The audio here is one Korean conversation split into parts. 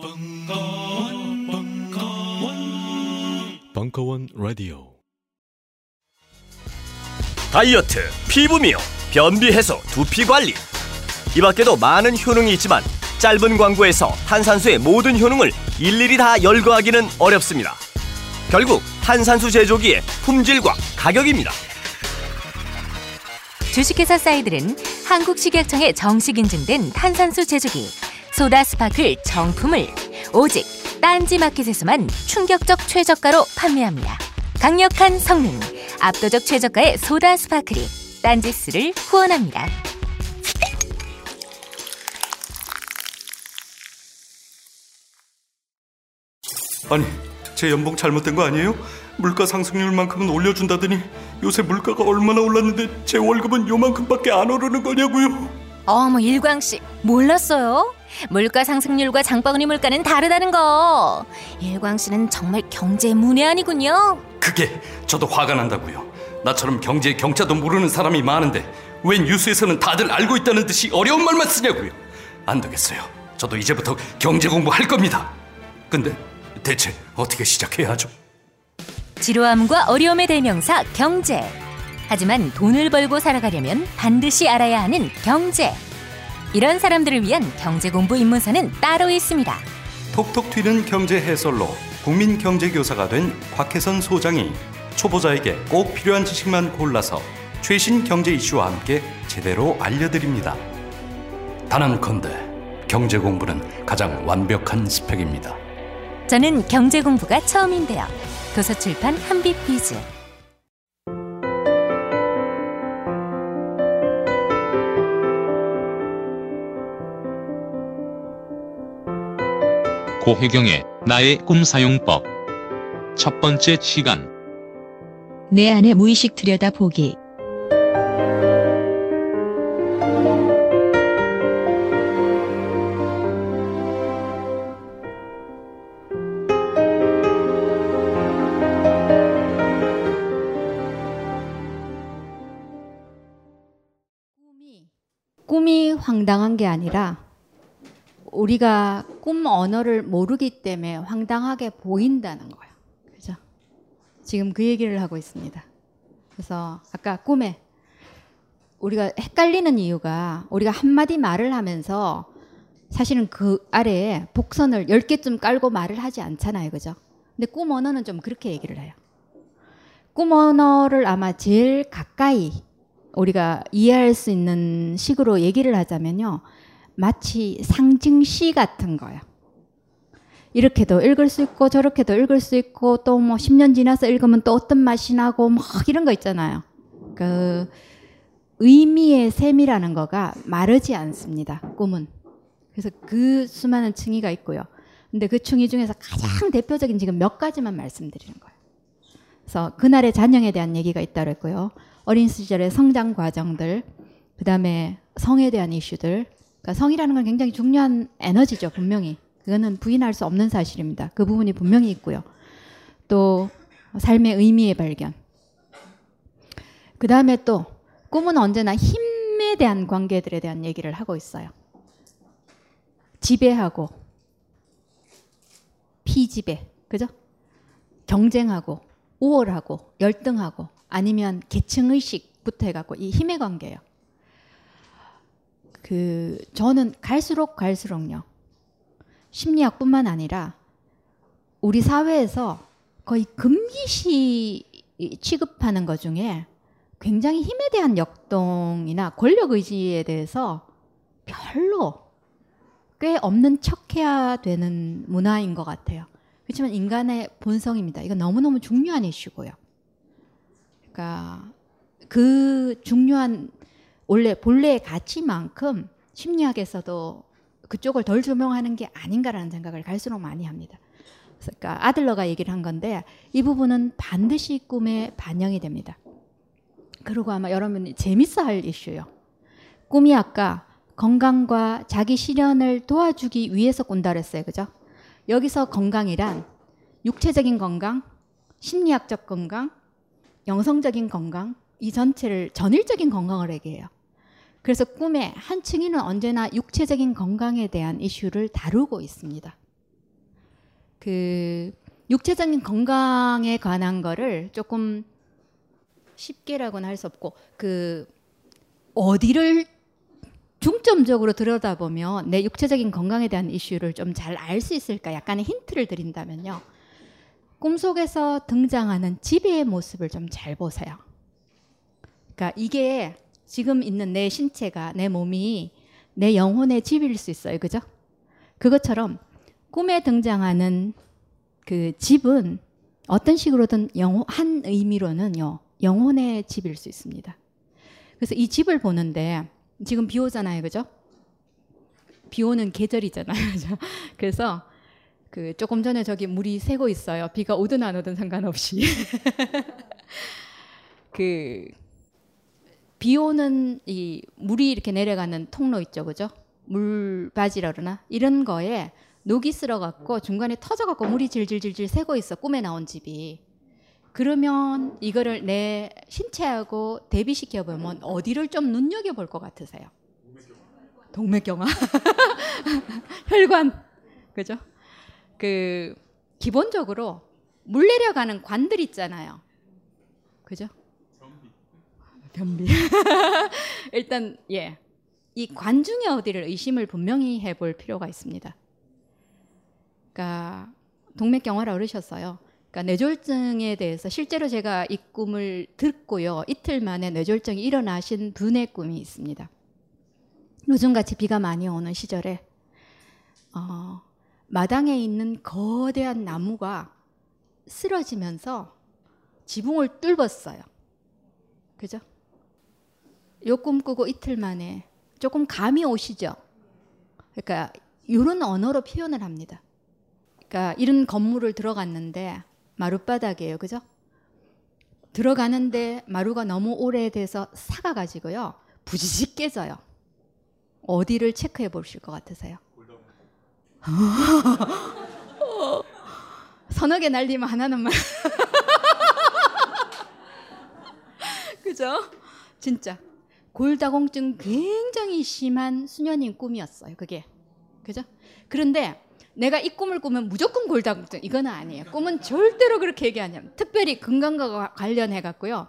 벙커원, 벙커원, 벙커원 라디오. 다이어트, 피부 미용, 변비 해소, 두피 관리. 이 밖에도 많은 효능이 있지만 짧은 광고에서 탄산수의 모든 효능을 일일이 다 열거하기는 어렵습니다. 결국 탄산수 제조기의 품질과 가격입니다. 주식회사 사이들은 한국식약청에 정식 인증된 탄산수 제조기 소다 스파클 정품을 오직 딴지마켓에서만 충격적 최저가로 판매합니다. 강력한 성능, 압도적 최저가의 소다 스파클이 딴지스를 후원합니다. 아니, 제 연봉 잘못된 거 아니에요? 물가 상승률만큼은 올려준다더니 요새 물가가 얼마나 올랐는데 제 월급은 요만큼밖에 안 오르는 거냐고요? 어머 일광 씨 몰랐어요? 물가 상승률과 장바구니 물가는 다르다는 거. 일광 씨는 정말 경제 문외한이군요. 그게 저도 화가 난다고요. 나처럼 경제 경차도 모르는 사람이 많은데 왜 뉴스에서는 다들 알고 있다는 듯이 어려운 말만 쓰냐고요. 안 되겠어요. 저도 이제부터 경제 공부할 겁니다. 근데 대체 어떻게 시작해야 하죠? 지루함과 어려움의 대명사 경제. 하지만 돈을 벌고 살아가려면 반드시 알아야 하는 경제. 이런 사람들을 위한 경제 공부 입문서는 따로 있습니다. 톡톡 튀는 경제 해설로 국민 경제 교사가 된 곽혜선 소장이 초보자에게 꼭 필요한 지식만 골라서 최신 경제 이슈와 함께 제대로 알려드립니다. 단언컨대 경제 공부는 가장 완벽한 스펙입니다. 저는 경제 공부가 처음인데요. 도서출판 한빛비즈. 고혜경의 나의 꿈 사용법. 첫 번째 시간. 내 안의 무의식 들여다보기. 꿈이 황당한 게 아니라 우리가 꿈 언어를 모르기 때문에 황당하게 보인다는 거예요. 그죠? 지금 그 얘기를 하고 있습니다. 그래서 아까 꿈에 우리가 헷갈리는 이유가 우리가 한마디 말을 하면서 사실은 그 아래에 복선을 10개쯤 깔고 말을 하지 않잖아요. 그죠? 근데 꿈 언어는 좀 그렇게 얘기를 해요. 꿈 언어를 아마 제일 가까이 우리가 이해할 수 있는 식으로 얘기를 하자면요. 마치 상징시 같은 거예요. 이렇게도 읽을 수 있고 저렇게도 읽을 수 있고 또 뭐 10년 지나서 읽으면 또 어떤 맛이 나고 막 이런 거 있잖아요. 그 의미의 셈이라는 거가 마르지 않습니다. 꿈은. 그래서 그 수많은 층위가 있고요. 근데 그 층위 중에서 가장 대표적인 지금 몇 가지만 말씀드리는 거예요. 그래서 그날의 잔영에 대한 얘기가 있다고 했고요. 어린 시절의 성장 과정들, 그 다음에 성에 대한 이슈들. 그러니까 성이라는 건 굉장히 중요한 에너지죠, 분명히. 그거는 부인할 수 없는 사실입니다. 그 부분이 분명히 있고요. 또 삶의 의미의 발견. 그 다음에 또 꿈은 언제나 힘에 대한 관계들에 대한 얘기를 하고 있어요. 지배하고 피지배, 그죠? 경쟁하고 우월하고 열등하고 아니면 계층 의식부터 해갖고 이 힘의 관계예요. 그 저는 갈수록 갈수록요 심리학뿐만 아니라 우리 사회에서 거의 금기시 취급하는 것 중에 굉장히 힘에 대한 역동이나 권력 의지에 대해서 별로 꽤 없는 척해야 되는 문화인 것 같아요. 그렇지만 인간의 본성입니다. 이건 너무너무 중요한 이슈고요. 그러니까 그 중요한 원래 본래의 가치만큼 심리학에서도 그쪽을 덜 조명하는 게 아닌가라는 생각을 갈수록 많이 합니다. 그러니까 아들러가 얘기를 한 건데 이 부분은 반드시 꿈에 반영이 됩니다. 그리고 아마 여러분이 재밌어 할 이슈요. 꿈이 아까 건강과 자기 실현을 도와주기 위해서 꾼다 그랬어요. 그죠? 여기서 건강이란 육체적인 건강, 심리학적 건강, 영성적인 건강, 이 전체를 전일적인 건강을 얘기해요. 그래서 꿈의 한 층위는 언제나 육체적인 건강에 대한 이슈를 다루고 있습니다. 그 육체적인 건강에 관한 거를 조금 쉽게라고는 할 수 없고 그 어디를 중점적으로 들여다보면 내 육체적인 건강에 대한 이슈를 좀 잘 알 수 있을까 약간의 힌트를 드린다면요. 꿈속에서 등장하는 지배의 모습을 좀 잘 보세요. 그러니까 이게 지금 있는 내 신체가 내 몸이 내 영혼의 집일 수 있어요. 그죠? 그것처럼 꿈에 등장하는 그 집은 어떤 식으로든 영혼, 한 의미로는요, 영혼의 집일 수 있습니다. 그래서 이 집을 보는데 지금 비 오잖아요. 그죠? 비 오는 계절이잖아요. 그죠? 그래서 그 조금 전에 저기 물이 새고 있어요. 비가 오든 안 오든 상관없이. 그 비 오는 이 물이 이렇게 내려가는 통로 있죠. 그죠? 물바지라 그러나 이런 거에 녹이 쓸어 갖고 중간에 터져 갖고 물이 질질질질 새고 있어. 꿈에 나온 집이. 그러면 이거를 내 신체하고 대비시켜 보면 어디를 좀 눈여겨 볼 것 같으세요? 동맥경화. 혈관. 그죠? 그 기본적으로 물 내려가는 관들 있잖아요. 그죠? 변비. 일단 예. 이 관 중에 어디를 의심을 분명히 해볼 필요가 있습니다. 그러니까 동맥경화라 그러셨어요. 그러니까 뇌졸중에 대해서 실제로 제가 이 꿈을 듣고요. 이틀 만에 뇌졸중이 일어나신 분의 꿈이 있습니다. 요즘같이 비가 많이 오는 시절에 어, 마당에 있는 거대한 나무가 쓰러지면서 지붕을 뚫었어요. 그죠? 요 꿈 꾸고 이틀 만에 조금 감이 오시죠? 그러니까 이런 언어로 표현을 합니다. 그러니까 이런 건물을 들어갔는데 마룻바닥이에요. 그죠? 들어가는데 마루가 너무 오래돼서 사가가지고요. 부지직 깨져요. 어디를 체크해 보실 것 같으세요? 서너 개 날리면 하나는 말. 그죠? 진짜. 골다공증 굉장히 심한 수녀님 꿈이었어요. 그게. 그죠? 그런데 내가 이 꿈을 꾸면 무조건 골다공증 이거는 아니에요. 꿈은 절대로 그렇게 얘기하냐. 특별히 건강과 관련해 갖고요.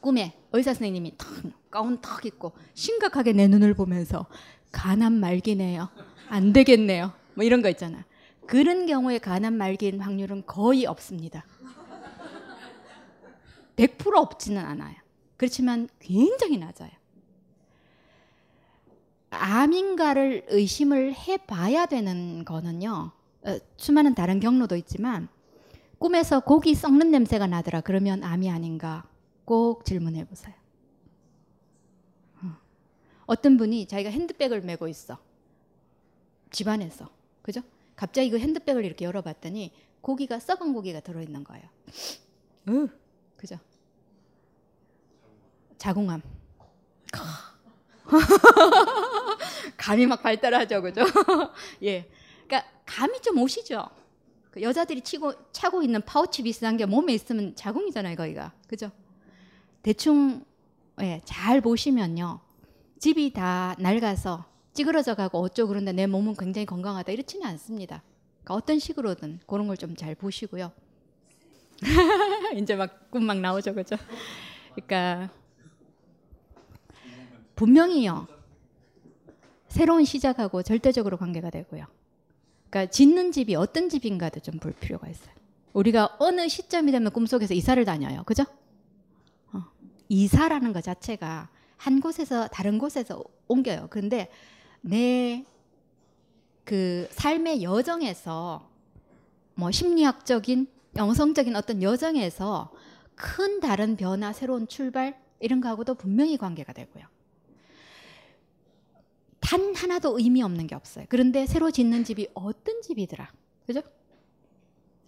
꿈에 의사 선생님이 탁 가운 탁 입고 심각하게 내 눈을 보면서 간암 말기네요. 안 되겠네요. 뭐 이런 거 있잖아. 그런 경우에 간암 말기인 확률은 거의 없습니다. 100% 없지는 않아요. 그렇지만 굉장히 낮아요. 암인가를 의심을 해봐야 되는 거는요. 어, 수많은 다른 경로도 있지만 꿈에서 고기 썩는 냄새가 나더라. 그러면 암이 아닌가 꼭 질문해 보세요. 어. 어떤 분이 자기가 핸드백을 메고 있어. 집안에서. 그죠? 갑자기 그 핸드백을 이렇게 열어봤더니 고기가 썩은 고기가 들어있는 거예요. 으, 그죠? 자궁암. 감이 막 발달하죠, 그죠? 예. 그러니까 감이 좀 오시죠. 그 여자들이 치고 차고 있는 파우치 비슷한 게 몸에 있으면 자궁이잖아요, 거기가. 그죠? 대충 예, 잘 보시면요. 집이 다 낡아서 찌그러져 가고 어쩌고 그런데 내 몸은 굉장히 건강하다 이렇지는 않습니다. 그러니까 어떤 식으로든 그런 걸 좀 잘 보시고요. 이제 막 꿈 막 나오죠, 그죠? 그러니까 분명히요. 새로운 시작하고 절대적으로 관계가 되고요. 그러니까 짓는 집이 어떤 집인가도 좀 볼 필요가 있어요. 우리가 어느 시점이 되면 꿈속에서 이사를 다녀요. 그죠? 어, 이사라는 것 자체가 한 곳에서 다른 곳에서 옮겨요. 그런데 내 그 삶의 여정에서 뭐 심리학적인 영성적인 어떤 여정에서 큰 다른 변화, 새로운 출발 이런 거하고도 분명히 관계가 되고요. 단 하나도 의미 없는 게 없어요. 그런데 새로 짓는 집이 어떤 집이더라. 그죠?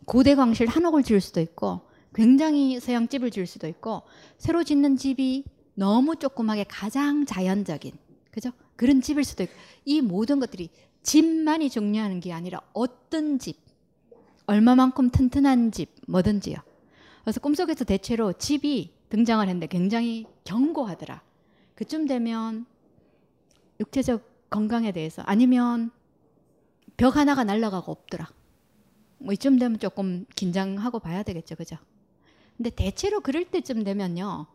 고대 광실 한옥을 지을 수도 있고 굉장히 서양집을 지을 수도 있고 새로 짓는 집이 너무 조그맣게 가장 자연적인 그죠? 그런 집일 수도 있고 이 모든 것들이 집만이 중요한 게 아니라 어떤 집 얼마만큼 튼튼한 집 뭐든지요. 그래서 꿈속에서 대체로 집이 등장을 했는데 굉장히 견고하더라. 그쯤 되면 육체적 건강에 대해서 아니면 벽 하나가 날아가고 없더라. 뭐 이쯤 되면 조금 긴장하고 봐야 되겠죠, 그죠? 근데 대체로 그럴 때쯤 되면요,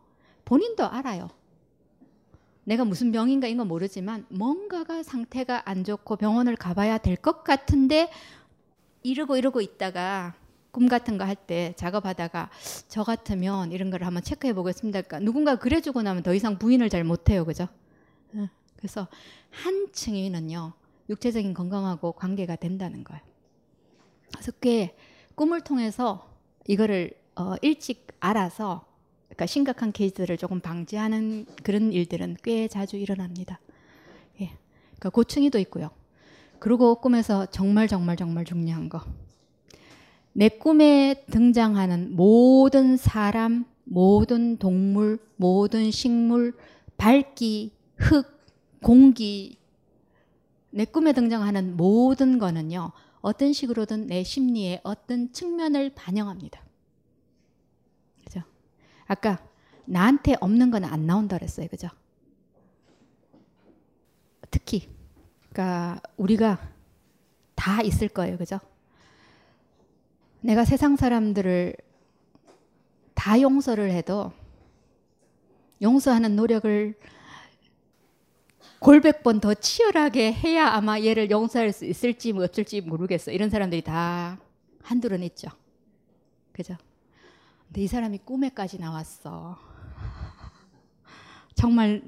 본인도 알아요. 내가 무슨 병인가 이건 모르지만 뭔가가 상태가 안 좋고 병원을 가봐야 될 것 같은데 이러고 이러고 있다가 꿈 같은 거 할 때 작업하다가 저 같으면 이런 걸 한번 체크해 보겠습니다. 그러니까 누군가 그래주고 나면 더 이상 부인을 잘 못해요, 그죠? 예. 그래서 한층 위는요 육체적인 건강하고 관계가 된다는 거예요. 그래서 꽤 꿈을 통해서 이거를 어, 일찍 알아서 그러니까 심각한 케이스를 조금 방지하는 그런 일들은 꽤 자주 일어납니다. 예. 그러니까 고층이도 있고요. 그리고 꿈에서 정말 정말 정말 중요한 거. 내 꿈에 등장하는 모든 사람, 모든 동물, 모든 식물, 밝기, 흙, 공기, 내 꿈에 등장하는 모든 거는요, 어떤 식으로든 내 심리의 어떤 측면을 반영합니다. 그죠? 아까 나한테 없는 건 안 나온다 그랬어요. 그죠? 특히, 그러니까 우리가 다 있을 거예요. 그죠? 내가 세상 사람들을 다 용서를 해도 용서하는 노력을 골백 번 더 치열하게 해야 아마 얘를 용서할 수 있을지 뭐 없을지 모르겠어. 이런 사람들이 다 한둘은 있죠. 그죠? 근데 이 사람이 꿈에까지 나왔어. 정말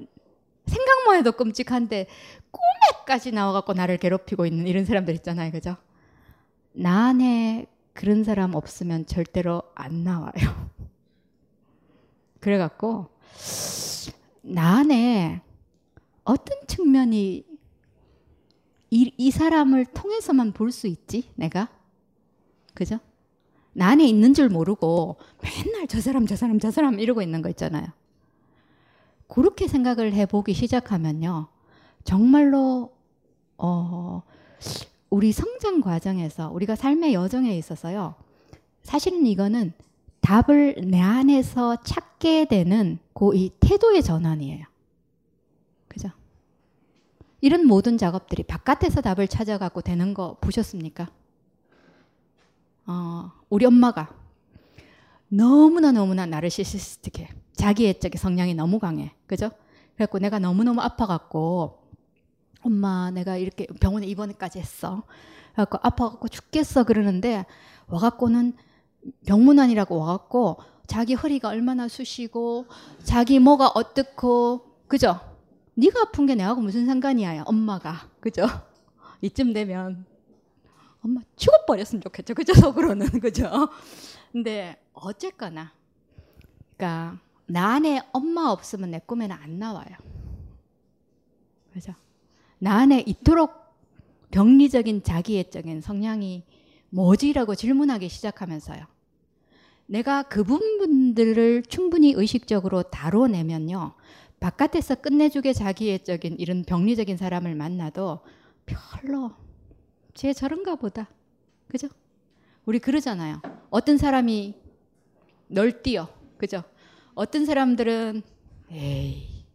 생각만 해도 끔찍한데 꿈에까지 나와갖고 나를 괴롭히고 있는 이런 사람들 있잖아요. 그죠? 나 안에 그런 사람 없으면 절대로 안 나와요. 그래갖고 나 안에 어떤 측면이 이, 이 사람을 통해서만 볼 수 있지 내가 그죠? 나 안에 있는 줄 모르고 맨날 저 사람 저 사람 저 사람 이러고 있는 거 있잖아요. 그렇게 생각을 해보기 시작하면요, 정말로 어, 우리 성장 과정에서 우리가 삶의 여정에 있어서요, 사실은 이거는 답을 내 안에서 찾게 되는 그 이 태도의 전환이에요. 이런 모든 작업들이 바깥에서 답을 찾아가고 되는 거 보셨습니까? 어, 우리 엄마가 너무나 너무나 나르시시스틱해. 자기애적인 성향이 너무 강해. 그죠? 그래갖고 내가 너무너무 아파갖고 엄마 내가 이렇게 병원에 입원까지 했어. 그래갖고 아파갖고 죽겠어 그러는데 와갖고는 병문안이라고 와갖고 자기 허리가 얼마나 쑤시고 자기 뭐가 어떻고 그죠? 네가 아픈 게 내하고 무슨 상관이야 엄마가 그죠? 이쯤 되면 엄마 죽어버렸으면 좋겠죠 그죠 속으로는 그죠? 근데 어쨌거나 그러니까 나 안에 엄마 없으면 내 꿈에는 안 나와요 그죠? 나 안에 이토록 병리적인 자기애적인 성향이 뭐지라고 질문하기 시작하면서요. 내가 그 부분들을 충분히 의식적으로 다뤄내면요. 바깥에서 끝내주게 자기애적인 이런 병리적인 사람을 만나도 별로 쟤 저런가 보다. 그죠? 우리 그러잖아요. 어떤 사람이 널뛰어. 그죠? 어떤 사람들은 에이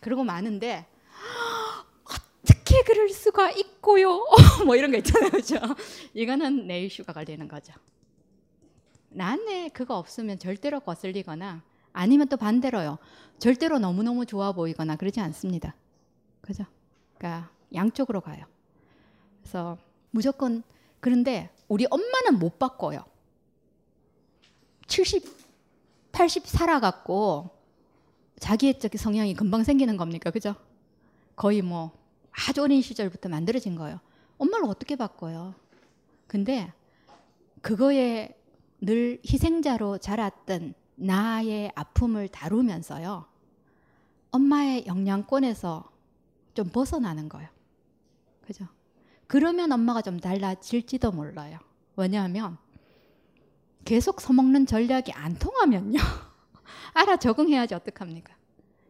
그러고 마는데 어떻게 그럴 수가 있고요? 뭐 이런 거 있잖아요. 그죠? 이거는 내 이슈가 걸리는 거죠. 나한테 그거 없으면 절대로 거슬리거나 아니면 또 반대로요. 절대로 너무너무 좋아 보이거나 그러지 않습니다. 그죠? 그러니까 양쪽으로 가요. 그래서 무조건 그런데 우리 엄마는 못 바꿔요. 70, 80 살아갖고 자기애적 성향이 금방 생기는 겁니까? 그죠? 거의 뭐 아주 어린 시절부터 만들어진 거예요. 엄마를 어떻게 바꿔요? 근데 그거에 늘 희생자로 자랐던 나의 아픔을 다루면서요. 엄마의 영향권에서 좀 벗어나는 거예요. 그죠? 그러면 엄마가 좀 달라질지도 몰라요. 왜냐하면 계속 서먹는 전략이 안 통하면요. 알아 적응해야지 어떡합니까?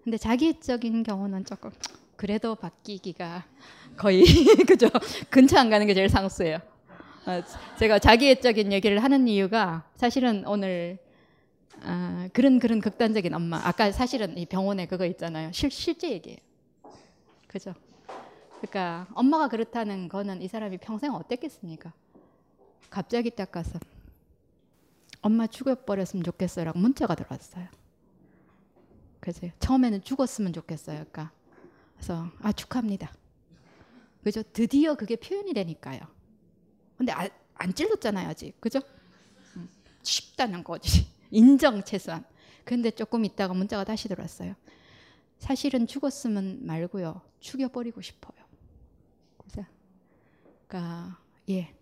근데 자기적인 경우는 조금 그래도 바뀌기가 거의 그죠 근처 안 가는 게 제일 상수예요. 어, 제가 자기애적인 얘기를 하는 이유가 사실은 오늘 아, 그런 그런 극단적인 엄마 아까 사실은 이 병원에 그거 있잖아요 실, 실제 얘기예요. 그죠? 그러니까 엄마가 그렇다는 거는 이 사람이 평생 어땠겠습니까? 갑자기 딱 가서 엄마 죽여버렸으면 좋겠어요라고 문자가 들어왔어요. 그래서 처음에는 죽었으면 좋겠어요. 그러니까 그래서 아 축하합니다. 그죠? 드디어 그게 표현이 되니까요. 근데 아, 안 찔렀잖아요 아직. 그죠? 음, 쉽다는 거지. 인정 최소한. 근데 조금 있다가 문자가 다시 들어왔어요. 사실은 죽었으면 말고요. 죽여버리고 싶어요. 그러니까 예.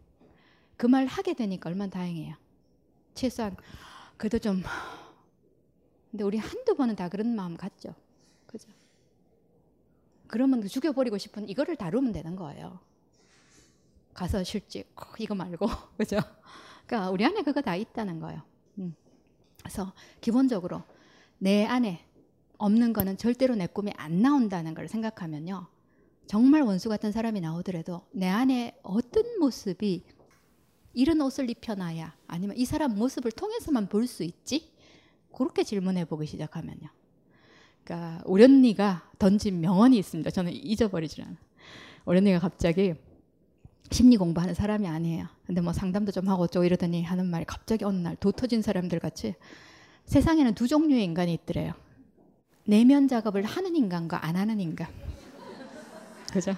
그 말 하게 되니까 얼마나 다행이에요. 최소한 그래도 좀 근데 우리 한두 번은 다 그런 마음 갖죠. 그죠? 그러면 그 죽여버리고 싶은 이거를 다루면 되는 거예요. 가서 실직 이거 말고 그죠? 그러니까 우리 안에 그거 다 있다는 거예요. 음. 그래서 기본적으로 내 안에 없는 거는 절대로 내 꿈에 안 나온다는 걸 생각하면요. 정말 원수 같은 사람이 나오더라도 내 안에 어떤 모습이 이런 옷을 입혀놔야 아니면 이 사람 모습을 통해서만 볼 수 있지? 그렇게 질문해 보기 시작하면요. 그러니까 우리 언니가 던진 명언이 있습니다. 저는 잊어버리질 않아요. 우리 언니가 갑자기 심리 공부하는 사람이 아니에요. 근데 뭐 상담도 좀 하고 어쩌고 이러더니 하는 말이 갑자기 어느 날 도 터진 사람들 같이 세상에는 두 종류의 인간이 있더래요. 내면 작업을 하는 인간과 안 하는 인간. 그죠?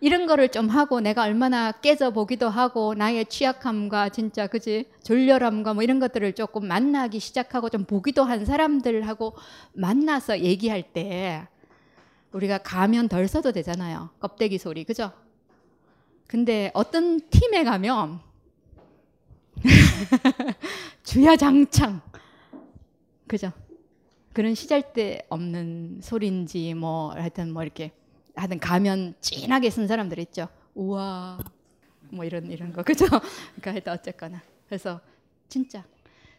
이런 거를 좀 하고 내가 얼마나 깨져 보기도 하고 나의 취약함과 진짜 그지 졸렬함과 뭐 이런 것들을 조금 만나기 시작하고 좀 보기도 한 사람들하고 만나서 얘기할 때 우리가 가면 덜 써도 되잖아요. 껍데기 소리 그죠? 근데 어떤 팀에 가면 주야장창 그죠? 그런 시잘데 없는 소리인지 뭐 하여튼 뭐 이렇게 하여튼 가면 진하게 쓴 사람들 있죠. 우와 뭐 이런 이런 거 그죠? 그러니까 하여튼 어쨌거나 그래서 진짜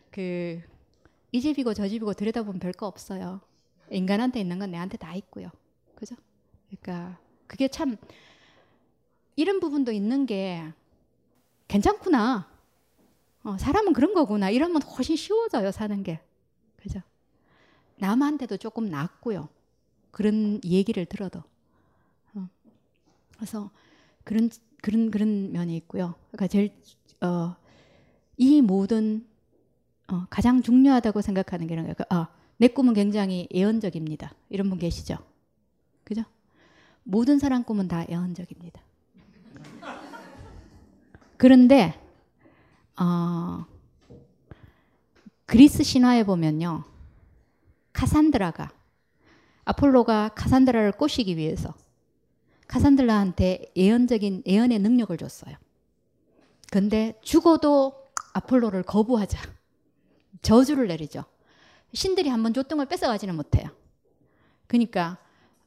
그 이 집이고 저 집이고 들여다보면 별거 없어요. 인간한테 있는 건 내한테 다 있고요. 그죠? 그러니까 그게 참 이런 부분도 있는 게 괜찮구나. 어, 사람은 그런 거구나. 이러면 훨씬 쉬워져요, 사는 게. 그죠? 남한테도 조금 낫고요. 그런 얘기를 들어도. 어. 그래서 그런 그런 그런 면이 있고요. 그러니까 제일 어, 이 모든 어, 가장 중요하다고 생각하는 게 이런 거예요. 아, 내 꿈은 굉장히 예언적입니다. 이런 분 계시죠? 그죠? 모든 사람 꿈은 다 예언적입니다. 그런데 어, 그리스 신화에 보면요. 카산드라가 아폴로가 카산드라를 꼬시기 위해서 카산드라한테 예언적인 예언의 능력을 줬어요. 근데 죽어도 아폴로를 거부하자. 저주를 내리죠. 신들이 한번 줬던 걸 뺏어가지는 못해요. 그러니까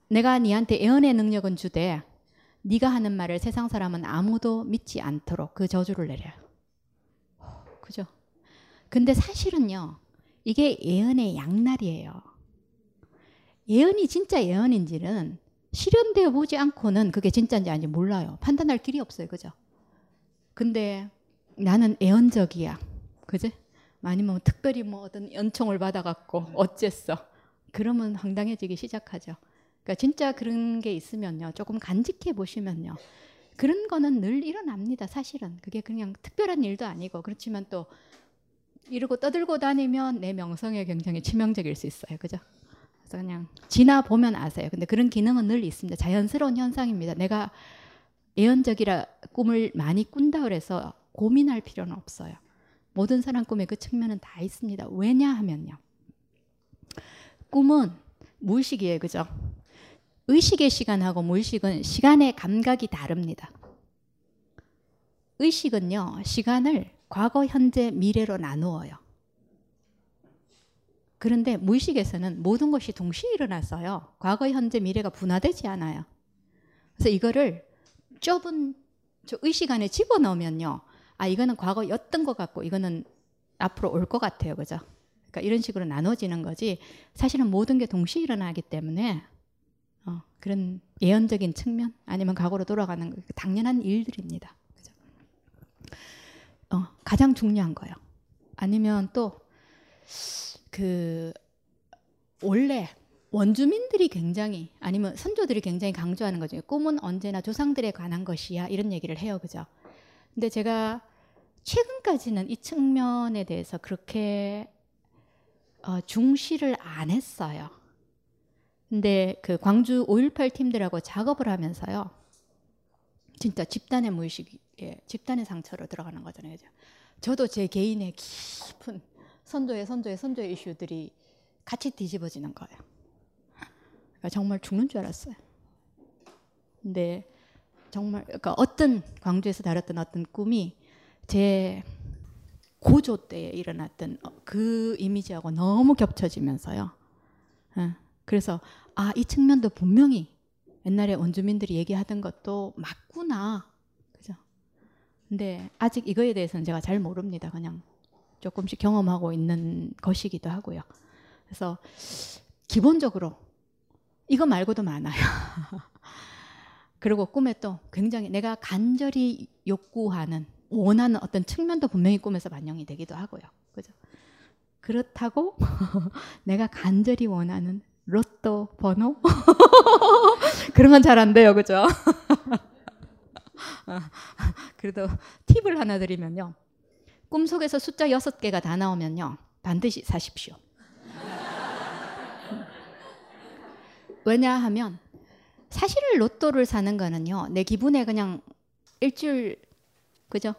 내가 니한테 예언의 능력은 주되 네가 하는 말을 세상 사람은 아무도 믿지 않도록 그 저주를 내려요. 그죠? 근데 사실은요. 이게 예언의 양날이에요. 예언이 진짜 예언인지는 실현되어 보지 않고는 그게 진짜인지 아닌지 몰라요. 판단할 길이 없어요. 그죠? 근데 나는 예언적이야. 그지? 아니면 특별히 뭐 어떤 연총을 받아갖고 어쨌어. 그러면 황당해지기 시작하죠. 그러니까 진짜 그런 게 있으면요. 조금 간직해 보시면요. 그런 거는 늘 일어납니다. 사실은. 그게 그냥 특별한 일도 아니고. 그렇지만 또 이러고 떠들고 다니면 내 명성에 굉장히 치명적일 수 있어요. 그죠? 그래서 그냥 지나 보면 아세요. 근데 그런 기능은 늘 있습니다. 자연스러운 현상입니다. 내가 예언적이라 꿈을 많이 꾼다 그래서 고민할 필요는 없어요. 모든 사람 꿈에 그 측면은 다 있습니다. 왜냐하면요. 꿈은 무의식이에요. 그죠? 의식의 시간하고 무의식은 시간의 감각이 다릅니다. 의식은요, 시간을 과거, 현재, 미래로 나누어요. 그런데 무의식에서는 모든 것이 동시에 일어났어요. 과거, 현재, 미래가 분화되지 않아요. 그래서 이거를 좁은 의식 안에 집어넣으면요. 아, 이거는 과거였던 것 같고, 이거는 앞으로 올 것 같아요. 그죠? 그러니까 이런 식으로 나눠지는 거지. 사실은 모든 게 동시에 일어나기 때문에, 어, 그런 예언적인 측면, 아니면 과거로 돌아가는 거, 당연한 일들입니다. 그죠? 어, 가장 중요한 거예요. 아니면 또, 그, 원래 원주민들이 굉장히, 아니면 선조들이 굉장히 강조하는 거죠. 꿈은 언제나 조상들에 관한 것이야. 이런 얘기를 해요. 그죠? 근데 제가 최근까지는 이 측면에 대해서 그렇게 어, 중시를 안 했어요. 근데 그 광주 5.18 팀들하고 작업을 하면서요. 진짜 집단의 무의식에 집단의 상처로 들어가는 거잖아요. 그죠? 저도 제 개인의 깊은 선조의 선조의 선조의 이슈들이 같이 뒤집어지는 거예요. 그러니까 정말 죽는 줄 알았어요. 근데 정말 그러니까 어떤 광주에서 다뤘던 어떤 꿈이 제 고조 때에 일어났던 그 이미지하고 너무 겹쳐지면서요. 예. 그래서 아 이 측면도 분명히 옛날에 원주민들이 얘기하던 것도 맞구나. 그죠? 근데 아직 이거에 대해서는 제가 잘 모릅니다. 그냥 조금씩 경험하고 있는 것이기도 하고요. 그래서 기본적으로 이거 말고도 많아요. 그리고 꿈에 또 굉장히 내가 간절히 욕구하는 원하는 어떤 측면도 분명히 꿈에서 반영이 되기도 하고요. 그죠? 그렇다고 내가 간절히 원하는 로또 번호 그런 건 잘 안 돼요. 그죠? 그래도 팁을 하나 드리면요. 꿈속에서 숫자 6개가 다 나오면요. 반드시 사십시오. 왜냐하면 사실 로또를 사는 거는요. 내 기분에 그냥 일주일 그죠?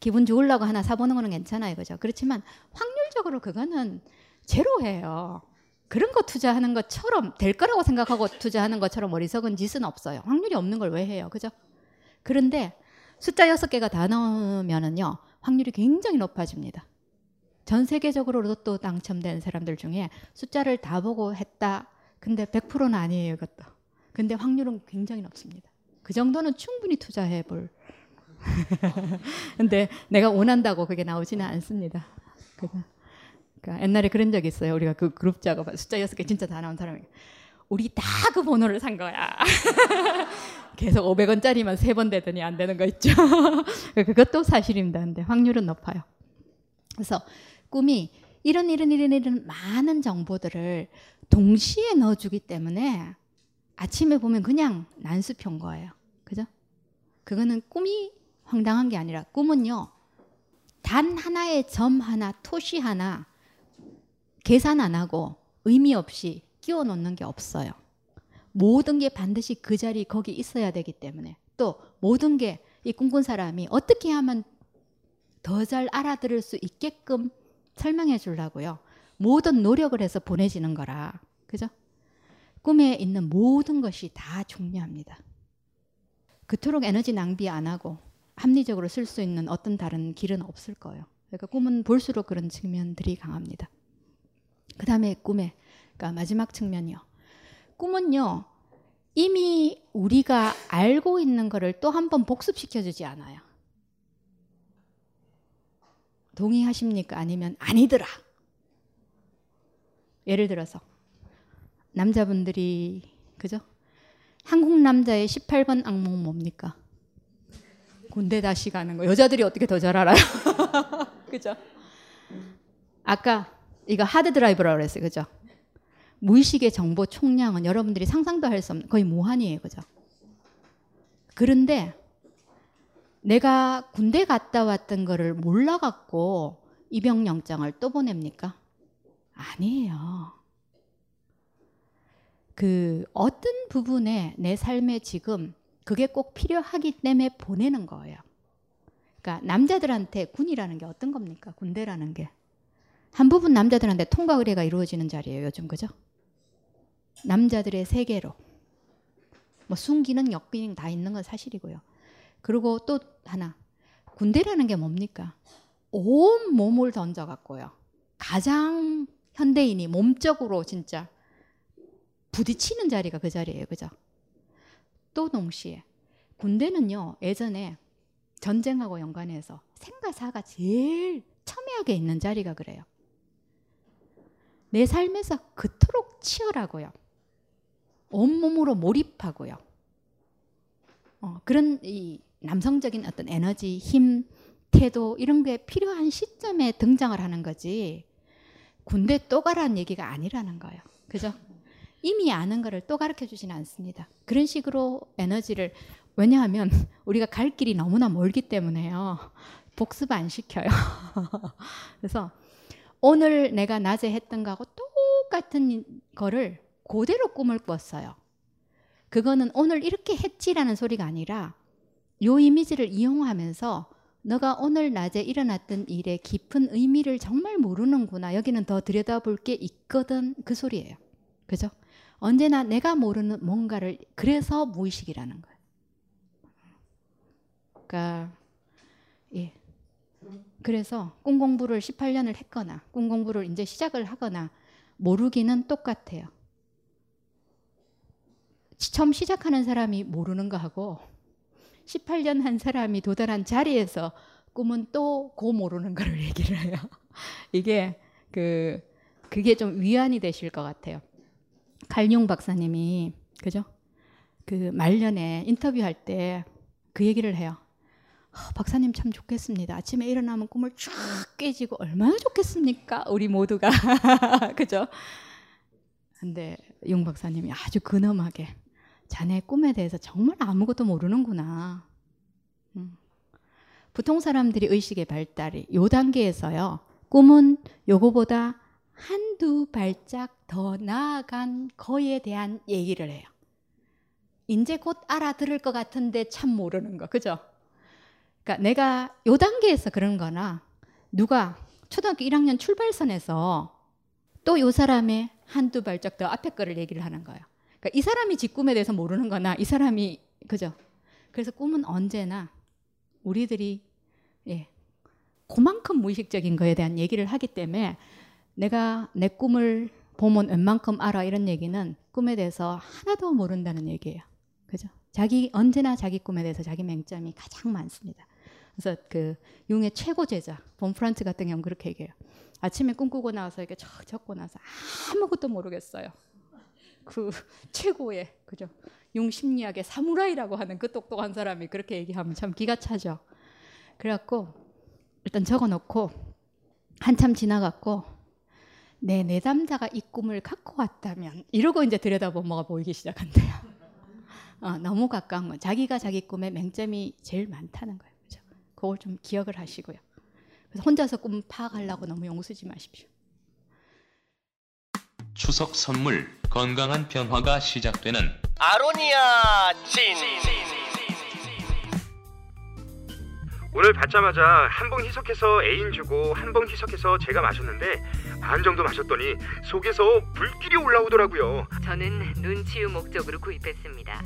기분 좋으려고 하나 사보는 거는 괜찮아요. 그죠? 그렇지만 확률적으로 그거는 제로예요. 그런 거 투자하는 것처럼 될 거라고 생각하고 투자하는 것처럼 어리석은 짓은 없어요. 확률이 없는 걸 왜 해요? 그죠? 그런데 숫자 여섯 개가 다 나오면은요, 확률이 굉장히 높아집니다. 전 세계적으로 로또 당첨된 사람들 중에 숫자를 다 보고 했다. 근데 100%는 아니에요, 이것도. 근데 확률은 굉장히 높습니다. 그 정도는 충분히 투자해 볼. 근데 내가 원한다고 그게 나오지는 않습니다. 그 러니까 옛날에 그런 적 있어요. 우리가 그 그룹 작업 숫자 여섯 개 진짜 다 나온 사람이 우리 다 그 번호를 산 거야. 계속 500원짜리만 세 번 되더니 안 되는 거 있죠. 그것도 사실입니다. 근데 확률은 높아요. 그래서 꿈이 이런 이런 이런 이런 많은 정보들을 동시에 넣어주기 때문에 아침에 보면 그냥 난수표인 거예요. 그죠? 그거는 꿈이 황당한 게 아니라 꿈은요. 단 하나의 점 하나, 토시 하나 계산 안 하고 의미 없이 끼워 놓는 게 없어요. 모든 게 반드시 그 자리 거기 있어야 되기 때문에 또 모든 게 이 꿈꾼 사람이 어떻게 하면 더 잘 알아들을 수 있게끔 설명해 주려고요. 모든 노력을 해서 보내지는 거라. 그죠? 꿈에 있는 모든 것이 다 중요합니다. 그토록 에너지 낭비 안 하고 합리적으로 쓸 수 있는 어떤 다른 길은 없을 거예요. 그러니까 꿈은 볼수록 그런 측면들이 강합니다. 그 다음에 꿈에, 그러니까 마지막 측면이요. 꿈은요, 이미 우리가 알고 있는 거를 또한 번 복습시켜주지 않아요. 동의하십니까? 아니면 아니더라. 예를 들어서 남자분들이 그죠? 한국 남자의 18번 악몽 뭡니까? 군대 다시 가는 거. 여자들이 어떻게 더 잘 알아요? 그죠? 아까 이거 하드 드라이브라고 그랬어요. 그죠? 무의식의 정보 총량은 여러분들이 상상도 할 수 없는 거의 무한이에요. 그죠? 그런데 내가 군대 갔다 왔던 거를 몰라갖고 입영영장을 또 보냅니까? 아니에요. 그 어떤 부분에 내 삶에 지금 그게 꼭 필요하기 때문에 보내는 거예요. 그러니까 남자들한테 군이라는 게 어떤 겁니까? 군대라는 게. 한 부분 남자들한테 통과 의례가 이루어지는 자리예요, 요즘 그죠? 남자들의 세계로. 뭐 순기능, 역기능 다 있는 건 사실이고요. 그리고 또 하나. 군대라는 게 뭡니까? 온 몸을 던져갖고요. 가장 현대인이 몸적으로 진짜 부딪히는 자리가 그 자리예요. 그죠? 또 동시에 군대는요. 예전에 전쟁하고 연관해서 생과 사가 제일 첨예하게 있는 자리가 그래요. 내 삶에서 그토록 치열하고요. 온몸으로 몰입하고요. 어, 그런 이 남성적인 어떤 에너지, 힘, 태도 이런 게 필요한 시점에 등장을 하는 거지. 군대 또 가라는 얘기가 아니라는 거예요. 그죠? 이미 아는 거를 또 가르쳐 주지는 않습니다. 그런 식으로 에너지를 왜냐하면 우리가 갈 길이 너무나 멀기 때문에요. 복습 안 시켜요. 그래서 오늘 내가 낮에 했던 거하고 똑같은 거를 그대로 꿈을 꿨어요. 그거는 오늘 이렇게 했지라는 소리가 아니라 요 이미지를 이용하면서 너가 오늘 낮에 일어났던 일의 깊은 의미를 정말 모르는구나. 여기는 더 들여다볼 게 있거든. 그 소리예요. 그죠? 언제나 내가 모르는 뭔가를 그래서 무의식이라는 거예요. 그러니까 예. 그래서 꿈 공부를 18년을 했거나 꿈 공부를 이제 시작을 하거나 모르기는 똑같아요. 처음 시작하는 사람이 모르는 거하고 18년 한 사람이 도달한 자리에서 꿈은 또 고 모르는 거를 얘기를 해요. 이게 그 그게 좀 위안이 되실 것 같아요. 갈용 박사님이 그죠? 그 말년에 인터뷰할 때 그 얘기를 해요. 박사님 참 좋겠습니다. 아침에 일어나면 꿈을 쫙 깨지고 얼마나 좋겠습니까? 우리 모두가 그죠? 근데 용 박사님이 아주 근엄하게 자네 꿈에 대해서 정말 아무것도 모르는구나. 음. 보통 사람들이 의식의 발달이 요 단계에서요. 꿈은 요거보다 한두 발짝 더 나아간 거에 대한 얘기를 해요. 이제 곧 알아들을 것 같은데 참 모르는 거. 그죠? 그러니까 내가 요 단계에서 그런 거나 누가 초등학교 1학년 출발선에서 또 요 사람의 한두 발짝 더 앞에 거를 얘기를 하는 거예요. 그러니까 이 사람이 지 꿈에 대해서 모르는 거나 이 사람이 그죠? 그래서 꿈은 언제나 우리들이 예. 그만큼 무의식적인 거에 대한 얘기를 하기 때문에 내가 내 꿈을 보면 웬만큼 알아 이런 얘기는 꿈에 대해서 하나도 모른다는 얘기예요. 그죠? 자기 언제나 자기 꿈에 대해서 자기 맹점이 가장 많습니다. 그래서 그 융의 최고 제자 본프란츠 같은 경우 그렇게 얘기해요. 아침에 꿈꾸고 나서 이렇게 적 적고 나서 아무것도 모르겠어요. 그 최고의 그죠? 용 심리학의 사무라이라고 하는 그 똑똑한 사람이 그렇게 얘기하면 참 기가 차죠. 그래갖고 일단 적어놓고 한참 지나갔고 내 내담자가 이 꿈을 갖고 왔다면 이러고 이제 들여다보면 뭐가 보이기 시작한대요. 어, 너무 가까운 건 자기가 자기 꿈에 맹점이 제일 많다는 거예요. 그걸 좀 기억을 하시고요. 그래서 혼자서 꿈 파악하려고 너무 용쓰지 마십시오. 추석 선물 건강한 변화가 시작되는 아로니아 진. 오늘 받자마자 한 봉 희석해서 애인 주고 한 봉 희석해서 제가 마셨는데 반 정도 마셨더니 속에서 불길이 올라오더라고요. 저는 눈 치유 목적으로 구입했습니다.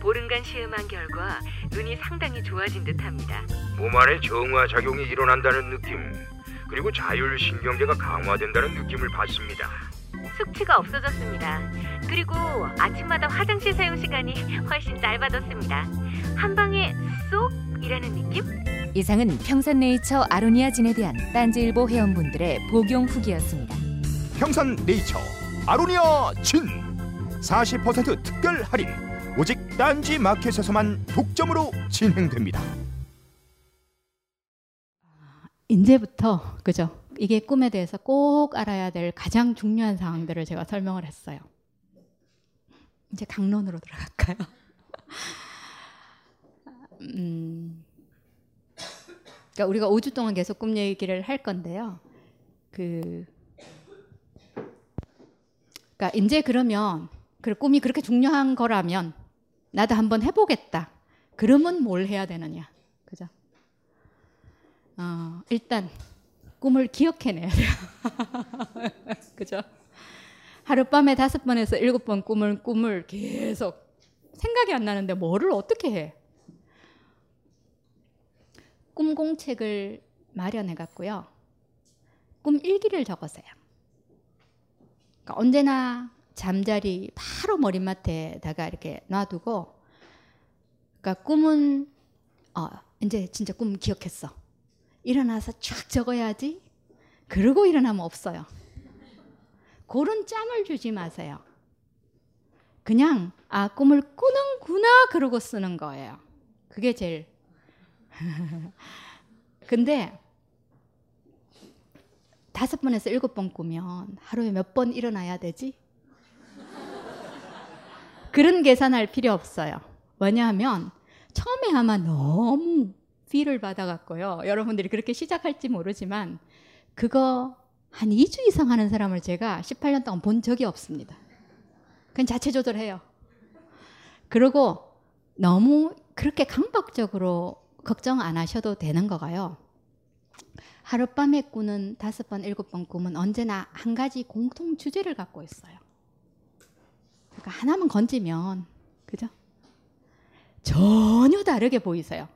보름간 시음한 결과 눈이 상당히 좋아진 듯합니다. 몸 안에 정화 작용이 일어난다는 느낌 그리고 자율 신경계가 강화된다는 느낌을 받습니다. 숙취가 없어졌습니다. 그리고 아침마다 화장실 사용 시간이 훨씬 짧아졌습니다. 한 방에 쏙 이라는 느낌? 이상은 평산네이처 아로니아진에 대한 딴지일보 회원분들의 복용 후기였습니다. 평산 네이처 아로니아 진 40% 특별 할인 오직 딴지 마켓에서만 독점으로 진행됩니다. 이제부터 그죠? 이게 꿈에 대해서 꼭 알아야 될 가장 중요한 사항들을 제가 설명을 했어요. 이제 강론으로 들어갈까요? 음, 그러니까 우리가 5주 동안 계속 꿈 얘기를 할 건데요. 그, 그러니까 이제 그러면 그 꿈이 그렇게 중요한 거라면 나도 한번 해보겠다. 그러면 뭘 해야 되느냐, 그죠? 어, 일단 꿈을 기억해내야 돼요. 그죠? 하룻밤에 다섯 번에서 일곱 번 꿈을 꿈을 계속 생각이 안 나는데 뭐를 어떻게 해? 꿈 공책을 마련해 갔고요. 꿈 일기를 적었어요. 그러니까 언제나 잠자리 바로 머리맡에다가 이렇게 놔두고, 그러니까 꿈은 어, 이제 진짜 꿈 기억했어. 일어나서 쫙 적어야지. 그러고 일어나면 없어요. 그런 짬을 주지 마세요. 그냥 아 꿈을 꾸는구나 그러고 쓰는 거예요. 그게 제일. 근데 다섯 번에서 일곱 번 꾸면 하루에 몇 번 일어나야 되지? 그런 계산할 필요 없어요. 왜냐하면 처음에 아마 너무 B를 받아갔고요. 여러분들이 그렇게 시작할지 모르지만 그거 한 2주 이상 하는 사람을 제가 18년 동안 본 적이 없습니다. 그냥 자체 조절해요. 그리고 너무 그렇게 강박적으로 걱정 안 하셔도 되는 거가요. 하룻밤에 꾸는 다섯 번, 일곱 번 꿈은 언제나 한 가지 공통 주제를 갖고 있어요. 그러니까 하나만 건지면, 그죠? 전혀 다르게 보이세요.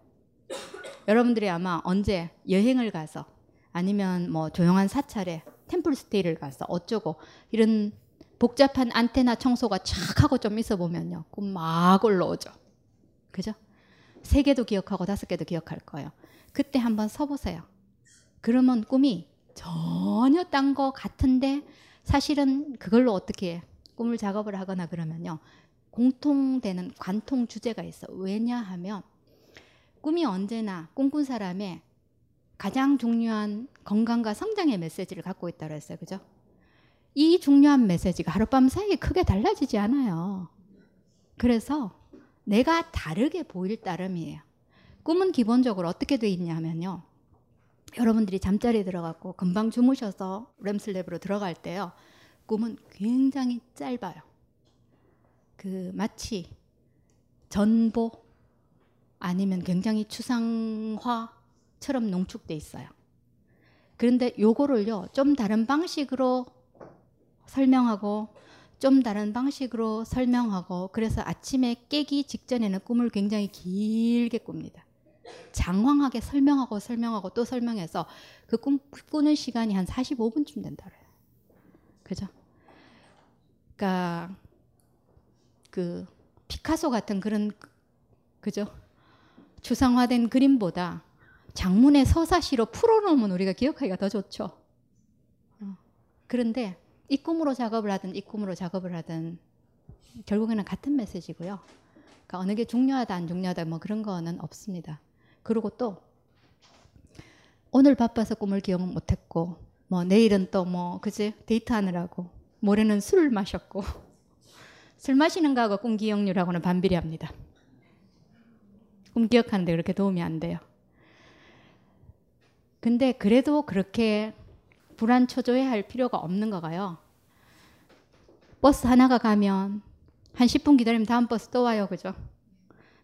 여러분들이 아마 언제 여행을 가서 아니면 뭐 조용한 사찰에 템플스테이를 가서 어쩌고 이런 복잡한 안테나 청소가 촥 하고 좀 있어 보면요. 꿈 막 올라오죠. 그죠? 세 개도 기억하고 다섯 개도 기억할 거예요. 그때 한번 서보세요. 그러면 꿈이 전혀 딴 거 같은데 사실은 그걸로 어떻게 꿈을 작업을 하거나 그러면요. 공통되는 관통 주제가 있어. 왜냐하면 꿈이 언제나 꿈꾼 사람의 가장 중요한 건강과 성장의 메시지를 갖고 있다고 했어요. 그죠? 이 중요한 메시지가 하룻밤 사이에 크게 달라지지 않아요. 그래서 내가 다르게 보일 따름이에요. 꿈은 기본적으로 어떻게 돼 있냐면요. 여러분들이 잠자리에 들어갔고 금방 주무셔서 렘슬랩으로 들어갈 때요. 꿈은 굉장히 짧아요. 그 마치 전보 아니면 굉장히 추상화처럼 농축돼 있어요. 그런데 요거를요. 좀 다른 방식으로 설명하고 좀 다른 방식으로 설명하고 그래서 아침에 깨기 직전에는 꿈을 굉장히 길게 꿉니다. 장황하게 설명하고 설명하고 또 설명해서 그 꿈 꾸는 시간이 한 45분쯤 된다 그래요. 그죠? 그러니까 그 피카소 같은 그런 그죠? 추상화된 그림보다 장문의 서사시로 풀어놓으면 우리가 기억하기가 더 좋죠. 어. 그런데 이 꿈으로 작업을 하든 이 꿈으로 작업을 하든 결국에는 같은 메시지고요. 그러니까 어느 게 중요하다 안 중요하다 뭐 그런 거는 없습니다. 그리고 또 오늘 바빠서 꿈을 기억 못했고 뭐 내일은 또 뭐 그지 데이트하느라고 모레는 술을 마셨고 술 마시는 거하고 꿈 기억률하고는 반비례합니다. 꿈 기억하는데 그렇게 도움이 안 돼요. 근데 그래도 그렇게 불안 초조해 할 필요가 없는 거가요. 버스 하나가 가면 한 10분 기다리면 다음 버스 또 와요. 그죠?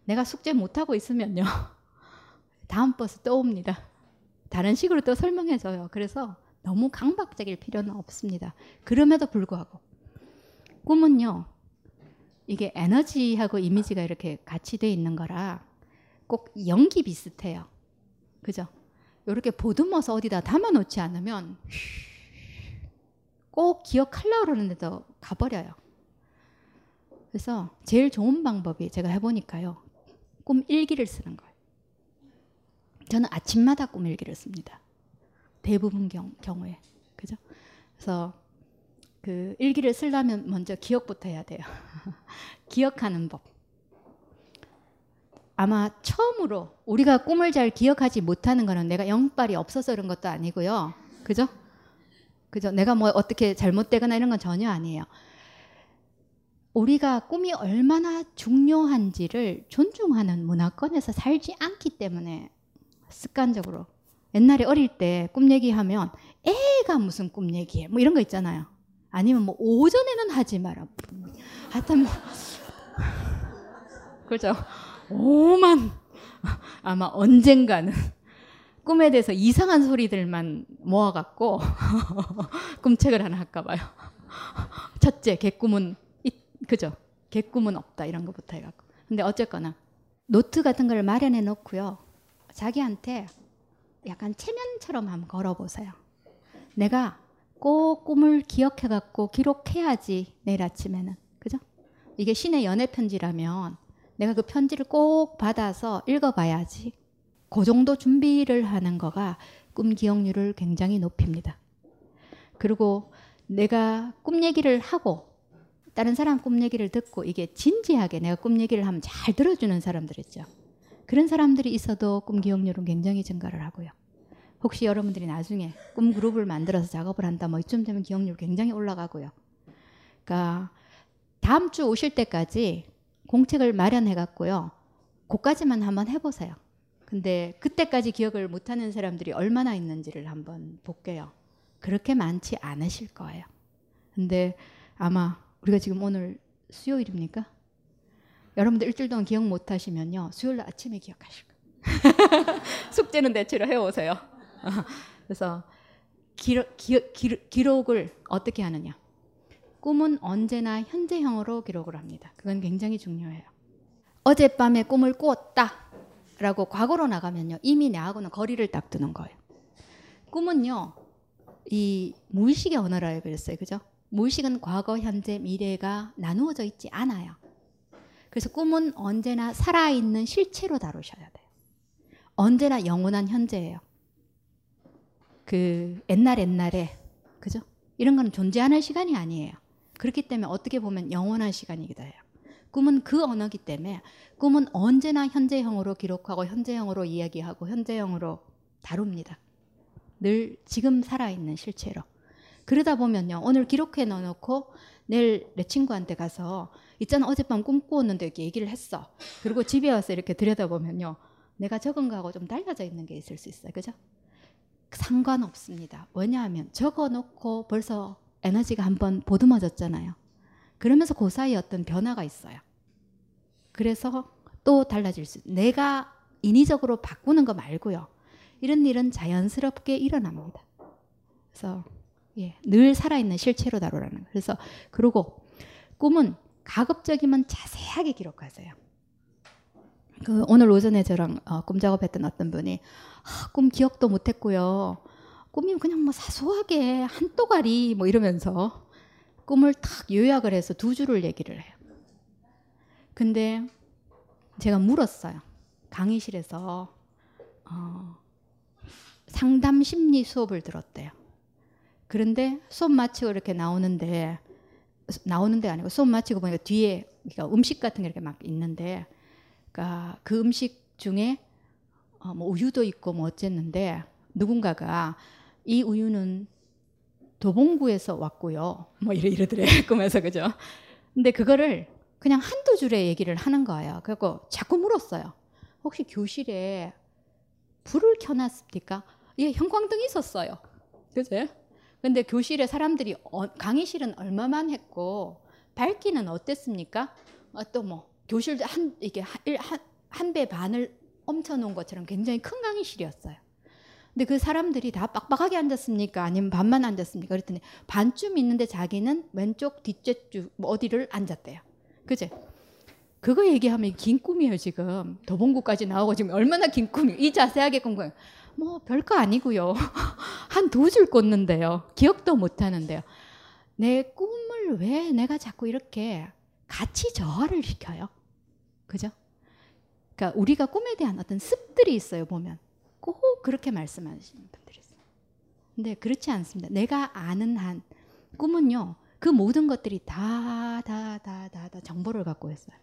내가 숙제 못하고 있으면요. 다음 버스 또 옵니다. 다른 식으로 또 설명해줘요. 그래서 너무 강박적일 필요는 없습니다. 그럼에도 불구하고 꿈은요. 이게 에너지하고 이미지가 이렇게 같이 돼 있는 거라 꼭 연기 비슷해요. 그죠? 이렇게 보듬어서 어디다 담아놓지 않으면 꼭 기억하려고 그러는데도 가버려요. 그래서 제일 좋은 방법이 제가 해보니까요. 꿈 일기를 쓰는 거예요. 저는 아침마다 꿈 일기를 씁니다. 대부분 경, 경우에. 그죠? 그래서 그 일기를 쓰려면 먼저 기억부터 해야 돼요. 기억하는 법. 아마 처음으로 우리가 꿈을 잘 기억하지 못하는 거는 내가 영빨이 없어서 그런 것도 아니고요. 그죠? 그죠? 내가 뭐 어떻게 잘못되거나 이런 건 전혀 아니에요. 우리가 꿈이 얼마나 중요한지를 존중하는 문화권에서 살지 않기 때문에 습관적으로 옛날에 어릴 때 꿈 얘기하면 애가 무슨 꿈 얘기해 뭐 이런 거 있잖아요. 아니면 뭐 오전에는 하지 마라. 하여튼 뭐 그죠? 오만 아마 언젠가는 꿈에 대해서 이상한 소리들만 모아갖고 꿈책을 하나 할까 봐요. 첫째, 개꿈은 그죠? 개꿈은 없다 이런 것부터 해갖고. 근데 어쨌거나 노트 같은 걸 마련해 놓고요. 자기한테 약간 최면처럼 한번 걸어보세요. 내가 꼭 꿈을 기억해갖고 기록해야지 내일 아침에는 그죠? 이게 신의 연애 편지라면 내가 그 편지를 꼭 받아서 읽어봐야지. 그 정도 준비를 하는 거가 꿈 기억률을 굉장히 높입니다. 그리고 내가 꿈 얘기를 하고 다른 사람 꿈 얘기를 듣고 이게 진지하게 내가 꿈 얘기를 하면 잘 들어주는 사람들 있죠. 그런 사람들이 있어도 꿈 기억률은 굉장히 증가를 하고요. 혹시 여러분들이 나중에 꿈 그룹을 만들어서 작업을 한다 뭐 이쯤 되면 기억률 굉장히 올라가고요. 그러니까 다음 주 오실 때까지 공책을 마련해 갖고요. 그까지만 한번 해보세요. 근데 그때까지 기억을 못하는 사람들이 얼마나 있는지를 한번 볼게요. 그렇게 많지 않으실 거예요. 근데 아마 우리가 지금 오늘 수요일입니까? 여러분들 일주일 동안 기억 못 하시면요. 수요일 날 아침에 기억하실 거예요. 숙제는 대체로 해오세요. 그래서 기록, 기록, 기록, 기록을 어떻게 하느냐. 꿈은 언제나 현재형으로 기록을 합니다. 그건 굉장히 중요해요. 어젯밤에 꿈을 꾸었다. 라고 과거로 나가면요. 이미 나하고는 거리를 딱 두는 거예요. 꿈은요. 이 무의식의 언어라 그랬어요. 그죠? 무의식은 과거, 현재, 미래가 나누어져 있지 않아요. 그래서 꿈은 언제나 살아있는 실체로 다루셔야 돼요. 언제나 영원한 현재예요. 그 옛날 옛날에 그죠? 이런 거는 존재하는 시간이 아니에요. 그렇기 때문에 어떻게 보면 영원한 시간이기도 해요. 꿈은 그 언어기 때문에 꿈은 언제나 현재형으로 기록하고 현재형으로 이야기하고 현재형으로 다룹니다. 늘 지금 살아있는 실체로. 그러다 보면요. 오늘 기록해 넣어놓고 내일 내 친구한테 가서 있잖아 어젯밤 꿈 꾸었는데 이렇게 얘기를 했어. 그리고 집에 와서 이렇게 들여다보면요. 내가 적은 거하고 좀 달라져 있는 게 있을 수 있어요. 그죠? 상관없습니다. 왜냐하면 적어놓고 벌써 에너지가 한번 보듬어졌잖아요. 그러면서 그 사이에 어떤 변화가 있어요. 그래서 또 달라질 수, 내가 인위적으로 바꾸는 거 말고요. 이런 일은 자연스럽게 일어납니다. 그래서 예, 늘 살아있는 실체로 다루라는. 그래서 그리고 꿈은 가급적이면 자세하게 기록하세요. 그 오늘 오전에 저랑 어, 꿈 작업했던 어떤 분이 아, 꿈 기억도 못했고요. 꿈이 그냥 뭐 사소하게 한 또가리 뭐 이러면서 꿈을 탁 요약을 해서 두 줄을 얘기를 해요. 근데 제가 물었어요. 강의실에서 어, 상담 심리 수업을 들었대요. 그런데 수업 마치고 이렇게 나오는데 나오는 데 아니고 수업 마치고 보니까 뒤에 그러니까 음식 같은 게 이렇게 막 있는데 그러니까 그 음식 중에 어, 뭐 우유도 있고 뭐 어쨌는데 누군가가 이 우유는 도봉구에서 왔고요. 뭐 이래 이러더래 꿈에서 그죠. 근데 그거를 그냥 한두 줄의 얘기를 하는 거예요. 그리고 자꾸 물었어요. 혹시 교실에 불을 켜놨습니까? 예, 형광등이 있었어요. 그죠? 근데 교실에 사람들이 어, 강의실은 얼마만 했고 밝기는 어땠습니까? 어, 또뭐 교실 한 이게 한배 반을 엄쳐 놓은 것처럼 굉장히 큰 강의실이었어요. 근데 그 사람들이 다 빡빡하게 앉았습니까? 아니면 반만 앉았습니까? 그랬더니 반쯤 있는데 자기는 왼쪽 뒷째 뭐 어디를 앉았대요. 그제? 그거 얘기하면 긴 꿈이에요 지금 더봉구까지 나오고 지금 얼마나 긴 꿈이 이 자세하게 꿈꿔요. 뭐 별거 아니고요. 한 두 줄 꽂는데요. 기억도 못 하는데요. 내 꿈을 왜 내가 자꾸 이렇게 같이 저하를 시켜요? 그죠? 그러니까 우리가 꿈에 대한 어떤 습들이 있어요, 보면. 꼭 그렇게 말씀하시는 분들이 있어요. 근데 그렇지 않습니다. 내가 아는 한 꿈은요, 그 모든 것들이 다, 다, 다, 다, 다 정보를 갖고 있어요.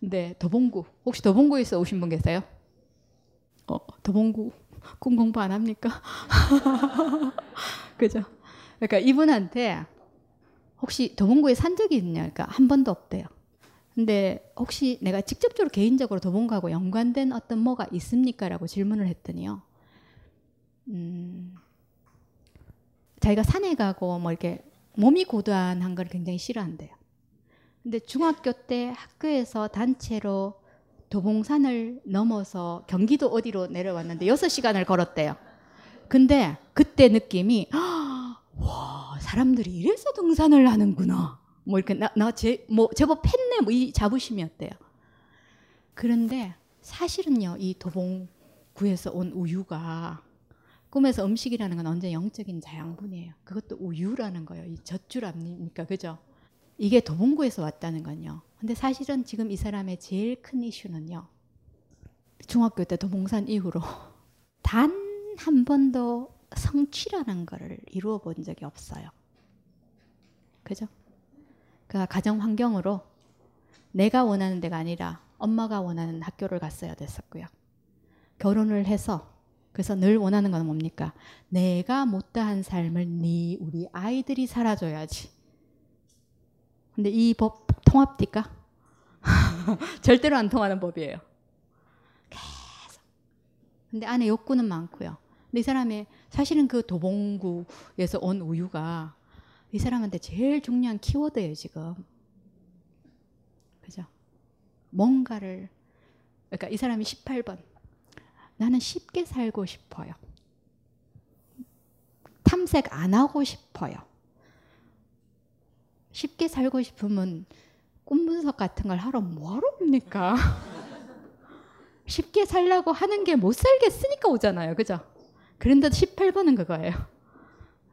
근데 도봉구, 혹시 도봉구에서 오신 분 계세요? 어, 도봉구 꿈 공부 안 합니까? 그죠? 그러니까 이분한테 혹시 도봉구에 산 적이 있냐? 그러니까 한 번도 없대요. 근데 혹시 내가 직접적으로 개인적으로 도봉구하고 연관된 어떤 뭐가 있습니까? 라고 질문을 했더니요. 음, 자기가 산에 가고 뭐 이렇게 몸이 고단한 걸 굉장히 싫어한대요. 근데 중학교 때 학교에서 단체로 도봉산을 넘어서 경기도 어디로 내려왔는데 6시간을 걸었대요. 근데 그때 느낌이 와 사람들이 이래서 등산을 하는구나. 뭐 이렇게 나 나 제 뭐 제법 팬네 뭐 이 자부심이었대요. 그런데 사실은요 이 도봉구에서 온 우유가 꿈에서 음식이라는 건 언제 영적인 자양분이에요. 그것도 우유라는 거예요. 이 젖줄 아닙니까? 그죠? 이게 도봉구에서 왔다는 건요. 근데 사실은 지금 이 사람의 제일 큰 이슈는요. 중학교 때 도봉산 이후로 단 한 번도 성취라는 것을 이루어 본 적이 없어요. 그죠? 그 가정 환경으로 내가 원하는 데가 아니라 엄마가 원하는 학교를 갔어야 됐었고요. 결혼을 해서 그래서 늘 원하는 건 뭡니까? 내가 못다한 삶을 네 우리 아이들이 살아줘야지. 근데 이 법 통합니까? 절대로 안 통하는 법이에요. 계속 근데 안에 욕구는 많고요. 근데 이 사람의 사실은 그 도봉구에서 온 우유가 이 사람한테 제일 중요한 키워드예요, 지금. 그죠? 뭔가를 그러니까 이 사람이 18번. 나는 쉽게 살고 싶어요. 탐색 안 하고 싶어요. 쉽게 살고 싶으면 꿈 분석 같은 걸 하러 뭐하러 옵니까? 쉽게 살라고 하는 게 못 살겠으니까 오잖아요. 그죠? 그런데 18번은 그거예요.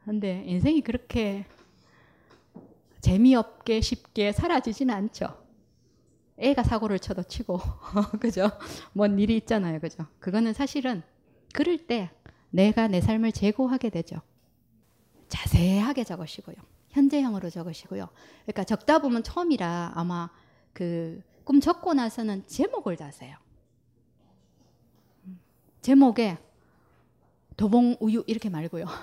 근데 인생이 그렇게 재미없게 쉽게 사라지지는 않죠. 애가 사고를 쳐도 치고, 그죠? 뭔 일이 있잖아요. 그죠? 그거는 사실은 그럴 때 내가 내 삶을 재고하게 되죠. 자세하게 적으시고요. 현재형으로 적으시고요. 그러니까 적다 보면 처음이라 아마 그 꿈 적고 나서는 제목을 다세요. 제목에 도봉 우유 이렇게 말고요.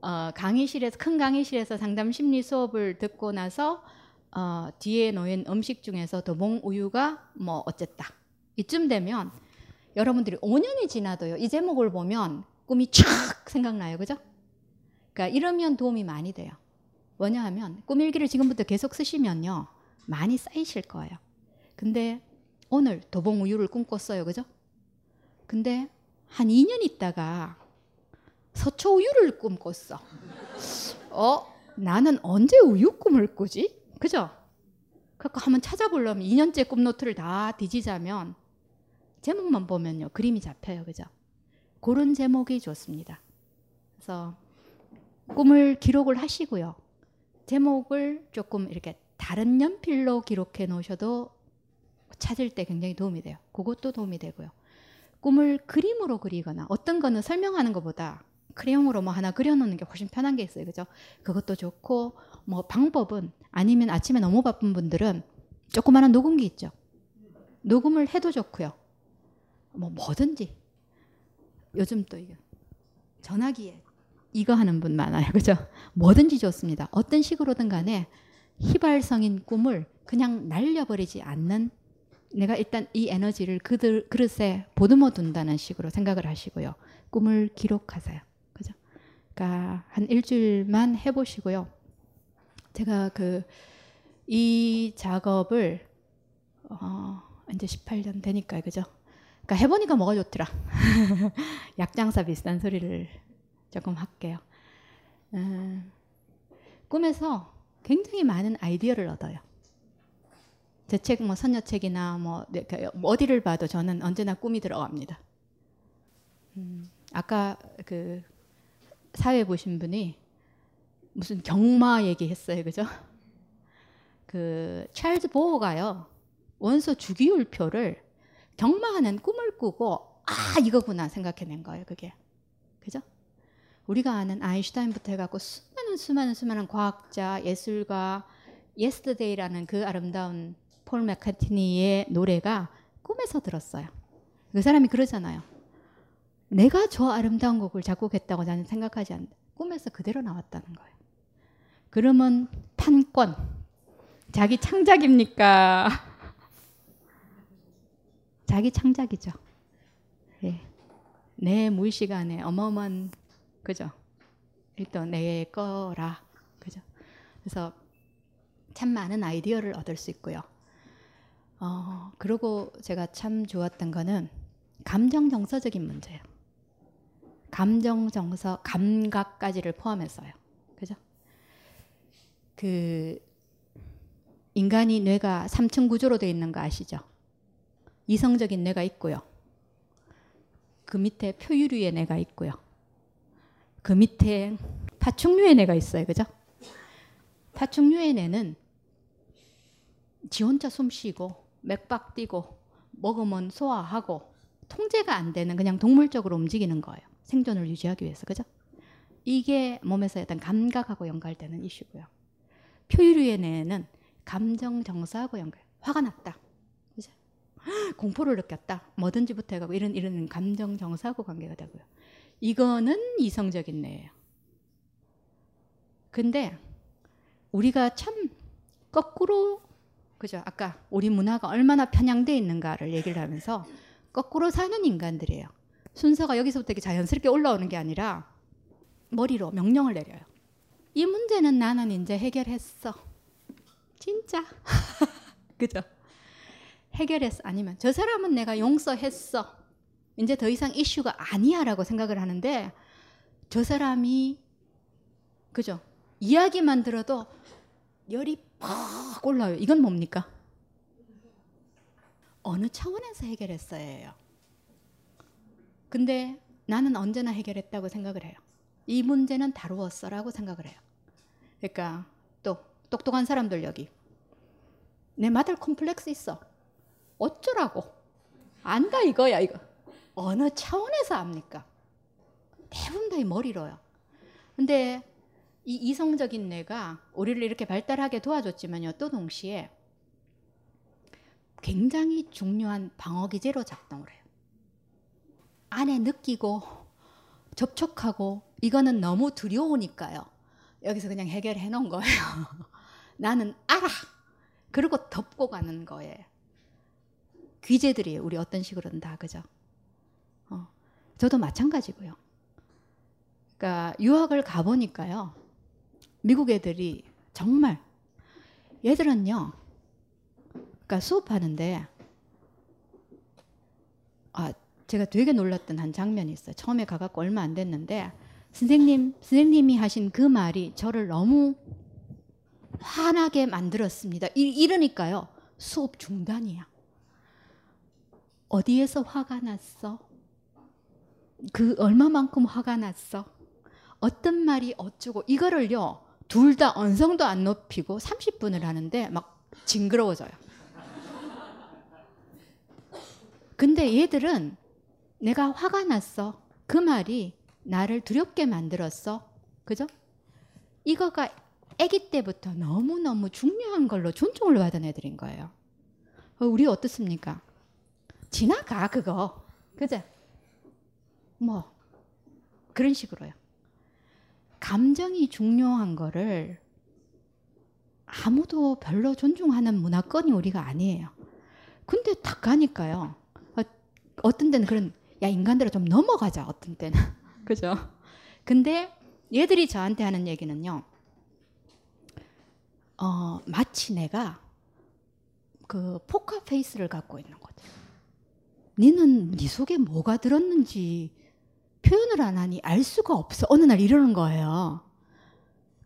어, 강의실에서 큰 강의실에서 상담 심리 수업을 듣고 나서 어, 뒤에 놓인 음식 중에서 도봉 우유가 뭐 어쨌다. 이쯤 되면 여러분들이 5년이 지나도요. 이 제목을 보면 꿈이 촥 생각나요. 그죠? 그러니까 이러면 도움이 많이 돼요. 왜냐하면 꿈 일기를 지금부터 계속 쓰시면요. 많이 쌓이실 거예요. 근데 오늘 도봉 우유를 꿈꿨어요. 그죠? 근데 한 2년 있다가 서초 우유를 꿈꿨어. 어? 나는 언제 우유 꿈을 꾸지? 그죠? 그러니까 한번 찾아보려면 2년째 꿈 노트를 다 뒤지자면 제목만 보면요. 그림이 잡혀요. 그죠? 그런 제목이 좋습니다. 그래서 꿈을 기록을 하시고요. 제목을 조금 이렇게 다른 연필로 기록해 놓으셔도 찾을 때 굉장히 도움이 돼요. 그것도 도움이 되고요. 꿈을 그림으로 그리거나 어떤 거는 설명하는 것보다 크레용으로 뭐 하나 그려놓는 게 훨씬 편한 게 있어요. 그죠? 그것도 좋고 뭐 방법은 아니면 아침에 너무 바쁜 분들은 조그마한 녹음기 있죠. 녹음을 해도 좋고요. 뭐 뭐든지 요즘 또 이거 전화기에 이거 하는 분 많아요. 그죠? 뭐든지 좋습니다. 어떤 식으로든 간에 휘발성인 꿈을 그냥 날려버리지 않는 내가 일단 이 에너지를 그들, 그릇에 보듬어 둔다는 식으로 생각을 하시고요. 꿈을 기록하세요. 그죠? 그러니까 한 일주일만 해보시고요. 제가 그 이 작업을 어, 이제 18년 되니까 그죠? 그러니까 해보니까 뭐가 좋더라. 약장사 비슷한 소리를 조금 할게요. 음, 꿈에서 굉장히 많은 아이디어를 얻어요. 제 책, 뭐 선녀책이나 뭐 네, 그 어디를 봐도 저는 언제나 꿈이 들어갑니다. 음, 아까 그 사회 보신 분이 무슨 경마 얘기했어요, 그죠? 그 찰즈 보어가요 원소 주기율표를 경마하는 꿈을 꾸고 아 이거구나 생각해낸 거예요, 그게 그죠? 우리가 아는 아인슈타인부터 해갖고 수많은 수많은 수많은 과학자, 예술가, Yesterday라는 그 아름다운 폴 맥카트니의 노래가 꿈에서 들었어요. 그 사람이 그러잖아요. 내가 저 아름다운 곡을 작곡했다고 나는 생각하지 않는다. 꿈에서 그대로 나왔다는 거예요. 그러면 판권, 자기 창작입니까? 자기 창작이죠. 예. 내 무의식 안에 어마어마한 그죠? 일단 내 거라 그죠? 그래서 참 많은 아이디어를 얻을 수 있고요. 어, 그리고 제가 참 좋았던 거는 감정 정서적인 문제예요. 감정 정서, 감각까지를 포함해서요. 그죠? 그 인간이 뇌가 3층 구조로 되어 있는 거 아시죠? 이성적인 뇌가 있고요. 그 밑에 표유류의 뇌가 있고요. 그 밑에 파충류의 뇌가 있어요. 그죠? 파충류의 뇌는 지 혼자 숨 쉬고 맥박 뛰고 먹으면 소화하고 통제가 안 되는 그냥 동물적으로 움직이는 거예요. 생존을 유지하기 위해서. 그죠? 이게 몸에서 약간 감각하고 연관되는 이슈고요. 표유류의 뇌는 감정 정서하고 연결. 화가 났다. 그죠? 공포를 느꼈다. 뭐든지부터 해가고 이런 이런 감정 정서하고 관계가 되고요. 이거는 이성적인 뇌예요. 근데 우리가 참 거꾸로 그죠? 아까 우리 문화가 얼마나 편향돼 있는가를 얘기를 하면서 거꾸로 사는 인간들이에요. 순서가 여기서부터 이렇게 자연스럽게 올라오는 게 아니라 머리로 명령을 내려요. 이 문제는 나는 이제 해결했어. 진짜. 그죠? 해결했어. 아니면 저 사람은 내가 용서했어. 이제 더 이상 이슈가 아니야 라고 생각을 하는데 저 사람이 그죠? 이야기만 들어도 열이 팍 올라요. 이건 뭡니까? 어느 차원에서 해결했어요. 근데 나는 언제나 해결했다고 생각을 해요. 이 문제는 다루었어라고 생각을 해요. 그러니까 또 똑똑한 사람들 여기 내 마들 콤플렉스 있어. 어쩌라고? 안다 이거야 이거. 어느 차원에서 압니까? 대부분 다 이 머리로요. 근데 이 이성적인 뇌가 우리를 이렇게 발달하게 도와줬지만요. 또 동시에 굉장히 중요한 방어 기제로 작동을 해요. 안에 느끼고 접촉하고 이거는 너무 두려우니까요. 여기서 그냥 해결해 놓은 거예요. 나는 알아. 그리고 덮고 가는 거예요. 귀재들이에요. 우리 어떤 식으로든 다 그죠? 어. 저도 마찬가지고요. 그러니까 유학을 가 보니까요. 미국 애들이 정말 얘들은요. 그러니까 수업하는데 아 제가 되게 놀랐던 한 장면이 있어요. 처음에 가갖고 얼마 안 됐는데 선생님 선생님이 하신 그 말이 저를 너무 화나게 만들었습니다. 이, 이러니까요 수업 중단이야. 어디에서 화가 났어? 그 얼마만큼 화가 났어? 어떤 말이 어쩌고 이거를요 둘 다 언성도 안 높이고 30분을 하는데 막 징그러워져요. 근데 얘들은 내가 화가 났어. 그 말이 나를 두렵게 만들었어. 그죠? 이거가 아기 때부터 너무너무 중요한 걸로 존중을 받은 애들인 거예요. 우리 어떻습니까? 지나가 그거. 그죠? 뭐 그런 식으로요. 감정이 중요한 거를 아무도 별로 존중하는 문화권이 우리가 아니에요. 근데 딱 가니까요. 어떤 때는 그런 야 인간들아 좀 넘어가자 어떤 때는 그죠? 근데 얘들이 저한테 하는 얘기는요. 어 마치 내가 그 포카 페이스를 갖고 있는 거죠. 니는 네 속에 뭐가 들었는지 표현을 안 하니 알 수가 없어. 어느 날 이러는 거예요.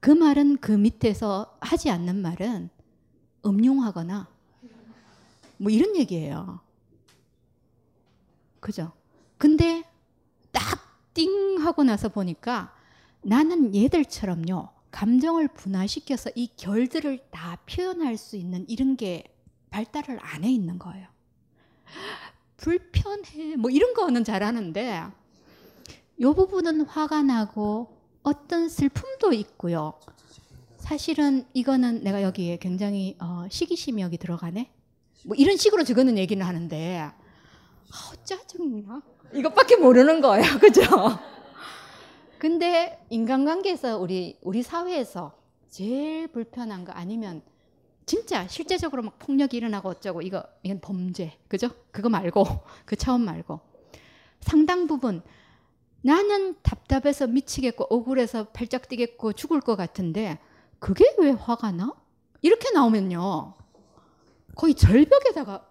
그 말은 그 밑에서 하지 않는 말은 음흉하거나 뭐 이런 얘기예요. 그죠? 근데 딱 띵 하고 나서 보니까 나는 얘들처럼요. 감정을 분화시켜서 이 결들을 다 표현할 수 있는 이런 게 발달을 안 해 있는 거예요. 불편해. 뭐 이런 거는 잘하는데 요 부분은 화가 나고 어떤 슬픔도 있고요. 사실은 이거는 내가 여기에 굉장히 어, 시기심이 여기 들어가네. 뭐 이런 식으로 저거는 얘기는 하는데 아, 짜증나. 이것밖에 모르는 거예요. 그죠? 근데 인간관계에서 우리 우리 사회에서 제일 불편한 거 아니면 진짜 실제적으로 막 폭력이 일어나고 어쩌고 이거 이건 범죄. 그죠? 그거 말고 그 차원 말고 상당 부분 나는 답답해서 미치겠고 억울해서 팔짝 뛰겠고 죽을 것 같은데 그게 왜 화가 나? 이렇게 나오면요. 거의 절벽에다가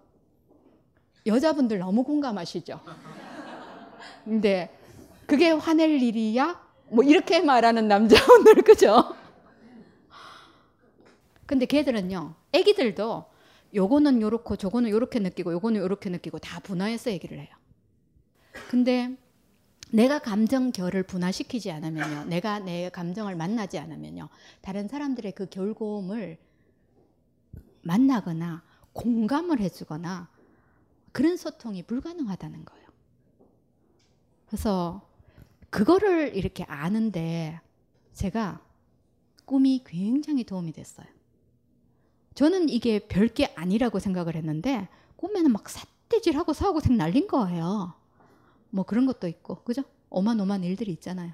여자분들 너무 공감하시죠? 근데 그게 화낼 일이야? 뭐 이렇게 말하는 남자분들 그죠? 근데 걔들은요. 애기들도 요거는 요렇고 저거는 요렇게 느끼고 요거는 요렇게 느끼고 다 분화해서 얘기를 해요. 근데 내가 감정 결을 분화시키지 않으면요. 내가 내 감정을 만나지 않으면요. 다른 사람들의 그 결고음을 만나거나 공감을 해주거나 그런 소통이 불가능하다는 거예요. 그래서 그거를 이렇게 아는데 제가 꿈이 굉장히 도움이 됐어요. 저는 이게 별게 아니라고 생각을 했는데 꿈에는 막 삿대질하고 사고생 날린 거예요. 뭐 그런 것도 있고 그죠? 오만오만 일들이 있잖아요.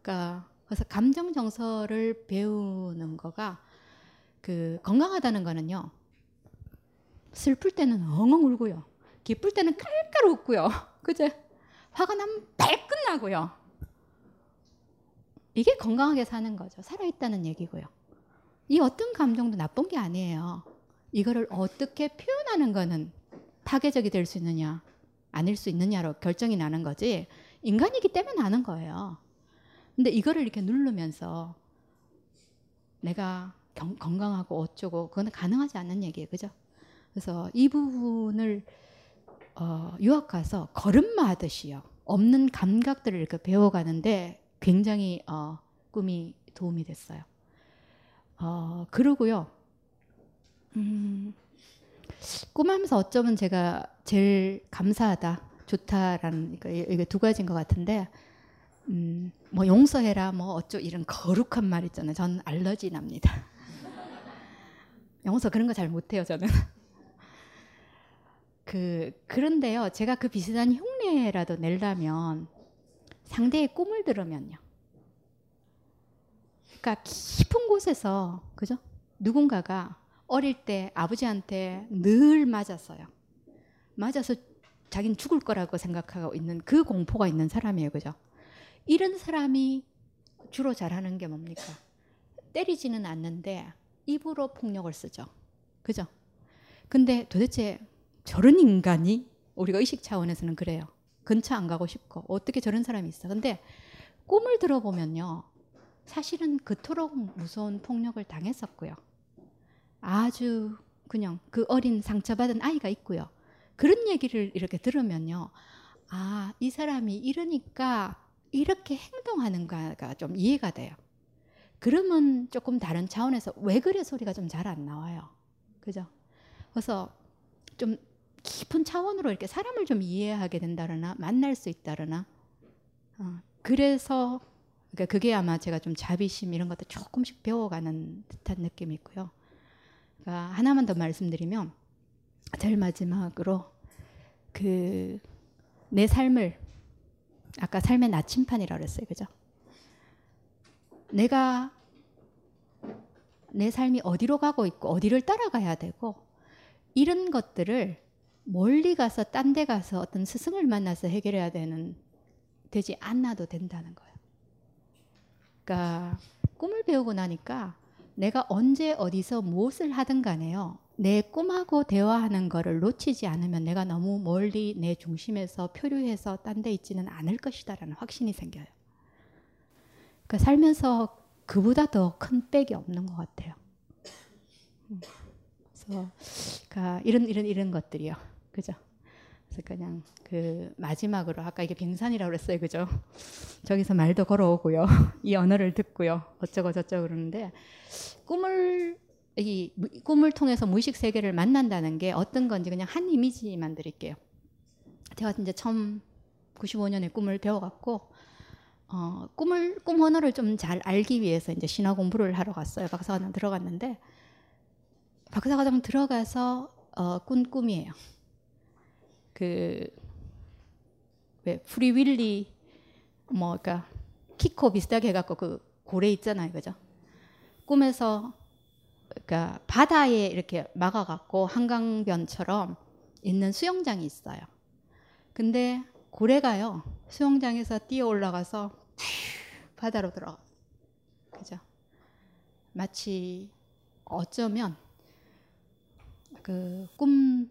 그러니까 그래서 감정 정서를 배우는 거가 그 건강하다는 거는요. 슬플 때는 엉엉 울고요. 기쁠 때는 깔깔 웃고요. 그죠? 화가 나면 발끈 나고요. 이게 건강하게 사는 거죠. 살아있다는 얘기고요. 이 어떤 감정도 나쁜 게 아니에요. 이거를 어떻게 표현하는 거는 파괴적이 될 수 있느냐, 아닐 수 있느냐로 결정이 나는 거지, 인간이기 때문에 나는 거예요. 근데 이거를 이렇게 누르면서 내가 경, 건강하고 어쩌고, 그건 가능하지 않는 얘기예요. 그죠? 그래서 이 부분을 어, 유학 가서 걸음마 하듯이요. 없는 감각들을 이렇게 배워가는데 굉장히 어, 꿈이 도움이 됐어요. 어, 그러고요. 음, 꿈하면서 어쩌면 제가 제일 감사하다, 좋다라는 이게 두 가지인 것 같은데, 음, 뭐 용서해라, 뭐 어쩌 이런 거룩한 말 있잖아요. 전 알러지 납니다. 용서 그런 거 잘 못해요, 저는. 그 그런데요, 제가 그 비슷한 흉내라도 내려면 상대의 꿈을 들으면요. 그러니까 깊은 곳에서 그죠? 누군가가 어릴 때 아버지한테 늘 맞았어요. 맞아서 자기는 죽을 거라고 생각하고 있는 그 공포가 있는 사람이에요. 그죠? 이런 사람이 주로 잘하는 게 뭡니까? 때리지는 않는데 입으로 폭력을 쓰죠. 그죠? 근데 도대체 저런 인간이 우리가 의식 차원에서는 그래요. 근처 안 가고 싶고 어떻게 저런 사람이 있어. 근데 꿈을 들어보면요. 사실은 그토록 무서운 폭력을 당했었고요. 아주 그냥 그 어린 상처받은 아이가 있고요. 그런 얘기를 이렇게 들으면요. 아, 이 사람이 이러니까 이렇게 행동하는가가 좀 이해가 돼요. 그러면 조금 다른 차원에서 왜 그래 소리가 좀 잘 안 나와요. 그죠? 그래서 좀 깊은 차원으로 이렇게 사람을 좀 이해하게 된다거나 만날 수 있다거나 어, 그래서 그러니까 그게 아마 제가 좀 자비심 이런 것도 조금씩 배워가는 듯한 느낌이 있고요. 그러니까 하나만 더 말씀드리면 제일 마지막으로 그 내 삶을 아까 삶의 나침판이라고 그랬어요. 그죠? 내가 내 삶이 어디로 가고 있고 어디를 따라가야 되고 이런 것들을 멀리 가서 딴 데 가서 어떤 스승을 만나서 해결해야 되는 되지 않아도 된다는 거예요. 그러니까 꿈을 배우고 나니까 내가 언제 어디서 무엇을 하든 간에요. 내 꿈하고 대화하는 거를 놓치지 않으면 내가 너무 멀리 내 중심에서 표류해서 딴 데 있지는 않을 것이다라는 확신이 생겨요. 그러니까 살면서 그보다 더큰 빽이 없는 것 같아요. 음. 그래서 그러니까 이런 이런 이런 것들이요. 그죠? 그래서 그냥 그 마지막으로 아까 이게 빙산이라고 그랬어요. 그죠? 저기서 말도 걸어오고요. 이 언어를 듣고요. 어쩌고 저쩌고 그러는데 꿈을 이 꿈을 통해서 무의식 세계를 만난다는 게 어떤 건지 그냥 한 이미지만 드릴게요. 제가 이제 처음 95년에 꿈을 배워갖고 어, 꿈을 꿈 언어를 좀 잘 알기 위해서 이제 신화 공부를 하러 갔어요. 박사과정 들어갔는데 박사과정 들어가서 어, 꾼 꿈이에요. 그, 왜, 프리윌리, 뭐, 그니까, 키코 비슷하게 해갖고 그 고래 있잖아요. 그죠? 꿈에서, 그니까, 바다에 이렇게 막아갖고 한강변처럼 있는 수영장이 있어요. 근데 고래가요, 수영장에서 뛰어 올라가서 바다로 들어가. 그죠? 마치 어쩌면 그 꿈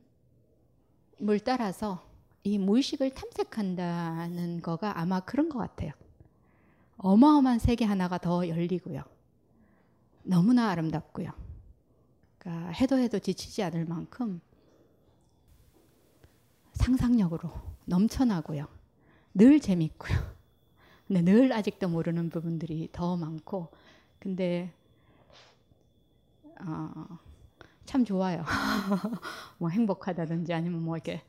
물 따라서 이 무의식을 탐색한다는 거가 아마 그런 것 같아요. 어마어마한 세계 하나가 더 열리고요. 너무나 아름답고요. 그러니까 해도 해도 지치지 않을 만큼 상상력으로 넘쳐나고요. 늘 재밌고요. 근데 늘 아직도 모르는 부분들이 더 많고, 근데 어, 참 좋아요. 뭐 행복하다든지 아니면 뭐 이렇게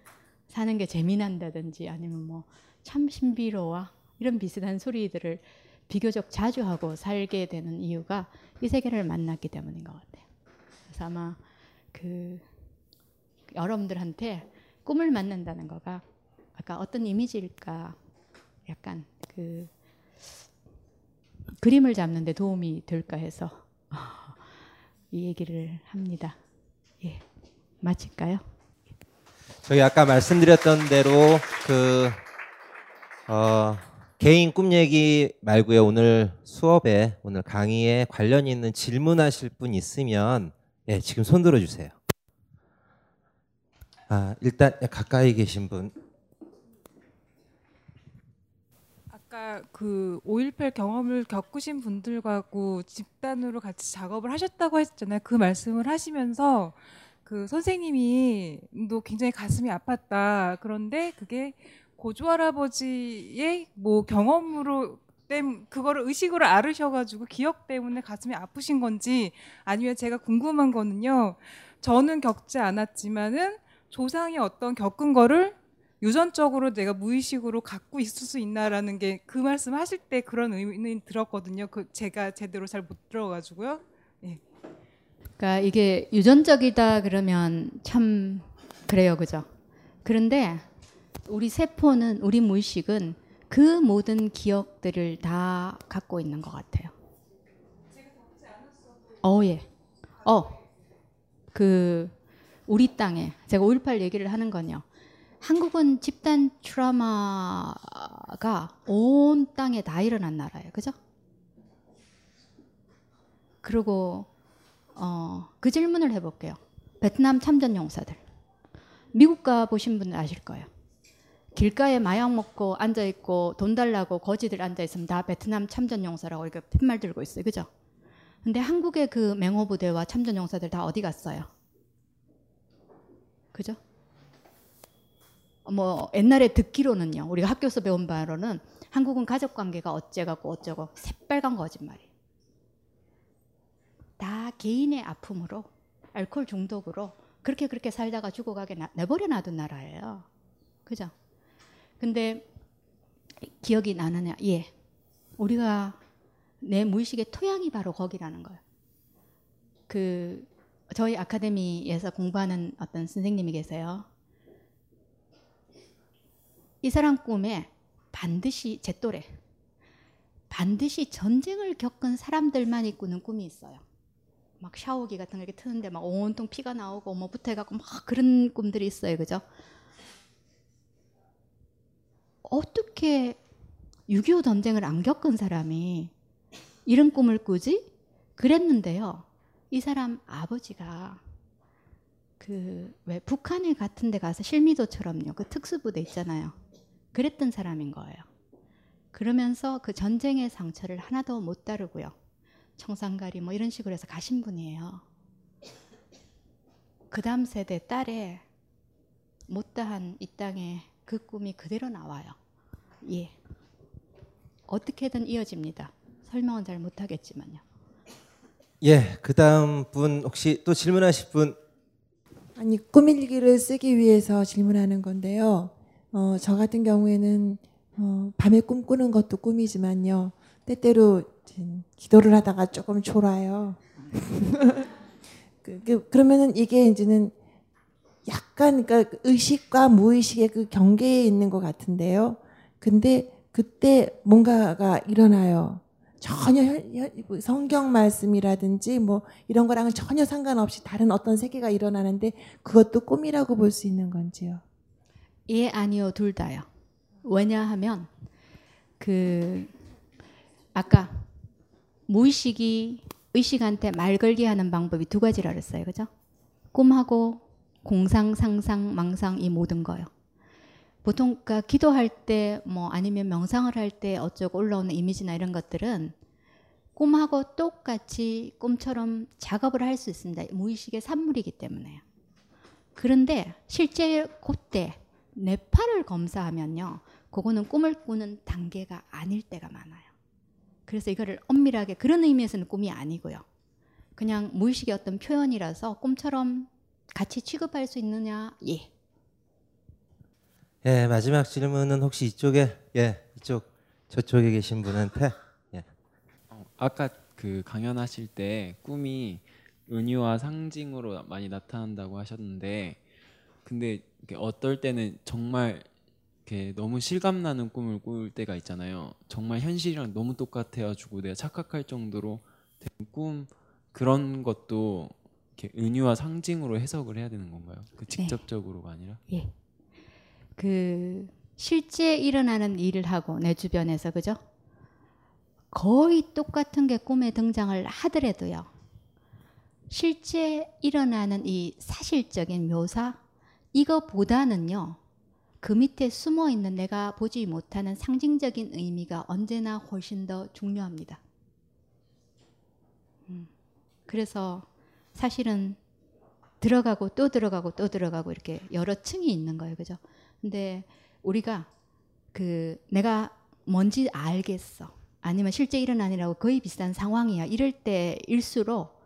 사는 게 재미난다든지 아니면 뭐 참 신비로워 이런 비슷한 소리들을 비교적 자주 하고 살게 되는 이유가 이 세계를 만났기 때문인 것 같아요. 그래서 아마 그 여러분들한테 꿈을 만난다는 거가 아까 어떤 이미지일까 약간 그 그림을 잡는데 도움이 될까 해서 이 얘기를 합니다. 예, 마칠까요? 저희 아까 말씀드렸던 대로 그 어, 개인 꿈 얘기 말고요. 오늘 수업에 오늘 강의에 관련 있는 질문하실 분 있으면 예, 지금 손 들어 주세요. 아, 일단 가까이 계신 분. 아까 그 5.18 경험을 겪으신 분들과고 집단으로 같이 작업을 하셨다고 했잖아요. 그 말씀을 하시면서 그 선생님이 또 굉장히 가슴이 아팠다. 그런데 그게 고조 할아버지의 뭐 경험으로 땜 그거를 의식으로 앓으셔가지고 기억 때문에 가슴이 아프신 건지 아니면 제가 궁금한 거는요. 저는 겪지 않았지만은 조상이 어떤 겪은 거를 유전적으로 내가 무의식으로 갖고 있을 수 있나라는 게 그 말씀 하실 때 그런 의미는 들었거든요. 그 제가 제대로 잘 못 들어가지고요. 예. 그러니까 이게 유전적이다 그러면 참 그래요, 그죠? 그런데 우리 세포는 우리 무의식은 그 모든 기억들을 다 갖고 있는 것 같아요. 어, 예. 어, 그 우리 땅에 제가 5.18 얘기를 하는 건요. 한국은 집단 트라우마가 온 땅에 다 일어난 나라예요. 그죠? 그리고 어, 그 질문을 해볼게요. 베트남 참전 용사들. 미국 가 보신 분들 아실 거예요. 길가에 마약 먹고 앉아 있고 돈 달라고 거지들 앉아 있으면 다 베트남 참전 용사라고 이렇게 팻말 들고 있어요. 그죠? 근데 한국의 그 맹호 부대와 참전 용사들 다 어디 갔어요? 그죠? 뭐 옛날에 듣기로는요. 우리가 학교에서 배운 바로는 한국은 가족 관계가 어째갖고 어쩌고 새빨간 거짓말이에요. 다 개인의 아픔으로 알코올 중독으로 그렇게 그렇게 살다가 죽어가게 나, 내버려 놔둔 나라예요. 그죠? 근데 기억이 나느냐? 예. 우리가 내 무의식의 토양이 바로 거기라는 거예요. 그 저희 아카데미에서 공부하는 어떤 선생님이 계세요. 이 사람 꿈에 반드시 제 또래 반드시 전쟁을 겪은 사람들만이 꾸는 꿈이 있어요. 막 샤워기 같은 거 이렇게 트는데 막 온통 피가 나오고 뭐 붙어갖고 막 그런 꿈들이 있어요, 그죠? 어떻게 6.25 전쟁을 안 겪은 사람이 이런 꿈을 꾸지? 그랬는데요. 이 사람 아버지가 그 왜 북한에 같은 데 가서 실미도처럼요. 그 특수부대 있잖아요. 그랬던 사람인 거예요. 그러면서 그 전쟁의 상처를 하나도 못 다루고요. 청산가리 뭐 이런 식으로 해서 가신 분이에요. 그 다음 세대 딸의 못다한 이 땅에 그 꿈이 그대로 나와요. 예. 어떻게든 이어집니다. 설명은 잘 못하겠지만요. 예, 그 다음 분 혹시 또 질문하실 분? 아니 꿈일기를 쓰기 위해서 질문하는 건데요. 어, 저 같은 경우에는 어, 밤에 꿈꾸는 것도 꿈이지만요. 때때로 기도를 하다가 조금 졸아요. 그, 그, 그러면은 이게 이제는 약간 그러니까 의식과 무의식의 그 경계에 있는 것 같은데요. 근데 그때 뭔가가 일어나요. 전혀 성경 말씀이라든지 뭐 이런 거랑은 전혀 상관없이 다른 어떤 세계가 일어나는데 그것도 꿈이라고 볼 수 있는 건지요. 예, 아니요, 둘 다요. 왜냐하면 그 아까 무의식이 의식한테 말 걸게 하는 방법이 두 가지라 그랬어요. 그죠? 꿈하고 공상, 상상, 망상 이 모든 거요. 보통 그러니까 기도할 때 뭐 아니면 명상을 할 때 어쩌고 올라오는 이미지나 이런 것들은 꿈하고 똑같이 꿈처럼 작업을 할 수 있습니다. 무의식의 산물이기 때문에요. 그런데 실제 그때 뇌파를 검사하면요. 그거는 꿈을 꾸는 단계가 아닐 때가 많아요. 그래서 이거를 엄밀하게 그런 의미에서는 꿈이 아니고요. 그냥 무의식의 어떤 표현이라서 꿈처럼 같이 취급할 수 있느냐? 예. 예, 마지막 질문은 혹시 이쪽에 예, 이쪽 저쪽에 계신 분한테 예. 어, 아까 그 강연하실 때 꿈이 은유와 상징으로 많이 나타난다고 하셨는데 근데 어떨 때는 정말 이렇게 너무 실감나는 꿈을 꿀 때가 있잖아요. 정말 현실이랑 너무 똑같아가지고 내가 착각할 정도로 된꿈 그런 것도 이렇게 은유와 상징으로 해석을 해야 되는 건가요? 그 직접적으로가 아니라? 예. 그 실제 일어나는 일을 하고 내 주변에서 그죠? 거의 똑같은 게 꿈에 등장을 하더라도요. 실제 일어나는 이 사실적인 묘사 이거보다는요. 그 밑에 숨어 있는 내가 보지 못하는 상징적인 의미가 언제나 훨씬 더 중요합니다. 음, 그래서 사실은 들어가고 또 들어가고 또 들어가고 이렇게 여러 층이 있는 거예요. 그죠? 근데 우리가 그 내가 뭔지 알겠어. 아니면 실제 일어나니라고 거의 비슷한 상황이야. 이럴 때일수록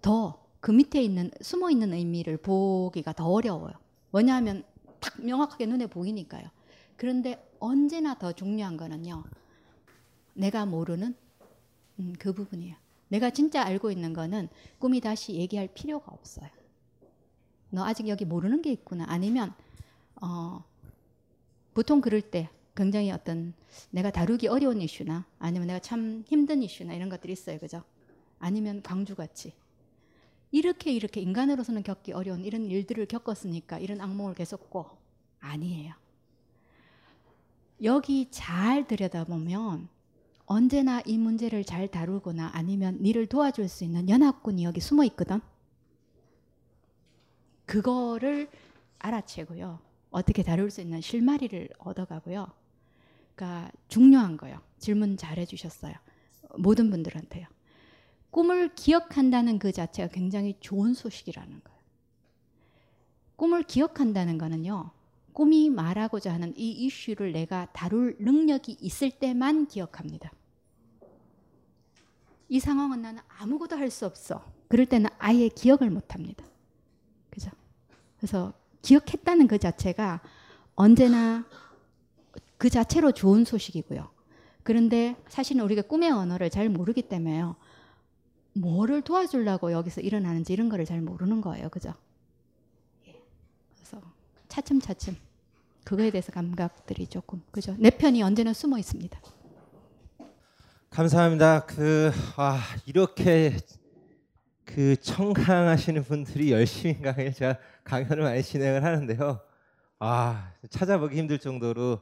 더 그 밑에 있는 숨어 있는 의미를 보기가 더 어려워요. 왜냐하면 딱 명확하게 눈에 보이니까요. 그런데 언제나 더 중요한 거는요. 내가 모르는 음, 그 부분이에요. 내가 진짜 알고 있는 거는 꿈이 다시 얘기할 필요가 없어요. 너 아직 여기 모르는 게 있구나. 아니면 어, 보통 그럴 때 굉장히 어떤 내가 다루기 어려운 이슈나 아니면 내가 참 힘든 이슈나 이런 것들이 있어요. 그죠? 아니면 광주같이 이렇게 이렇게 인간으로서는 겪기 어려운 이런 일들을 겪었으니까 이런 악몽을 계속 꿔. 아니에요. 여기 잘 들여다보면 언제나 이 문제를 잘 다루거나 아니면 니를 도와줄 수 있는 연합군이 여기 숨어 있거든. 그거를 알아채고요. 어떻게 다룰 수 있는 실마리를 얻어가고요. 그러니까 중요한 거요. 질문 잘 해주셨어요. 모든 분들한테요. 꿈을 기억한다는 그 자체가 굉장히 좋은 소식이라는 거예요. 꿈을 기억한다는 거는요. 꿈이 말하고자 하는 이 이슈를 내가 다룰 능력이 있을 때만 기억합니다. 이 상황은 나는 아무것도 할 수 없어. 그럴 때는 아예 기억을 못 합니다. 그죠? 그래서 기억했다는 그 자체가 언제나 그 자체로 좋은 소식이고요. 그런데 사실은 우리가 꿈의 언어를 잘 모르기 때문에요. 뭐를 도와주려고 여기서 일어나는지 이런 거를 잘 모르는 거예요. 그죠? 예. 그래서 차츰차츰 그거에 대해서 감각들이 조금 그죠? 내 편이 언제나 숨어 있습니다. 감사합니다. 그 아, 이렇게 그 청강하시는 분들이 열심히 강의 제가 강연을 많이 진행을 하는데요. 아 찾아보기 힘들 정도로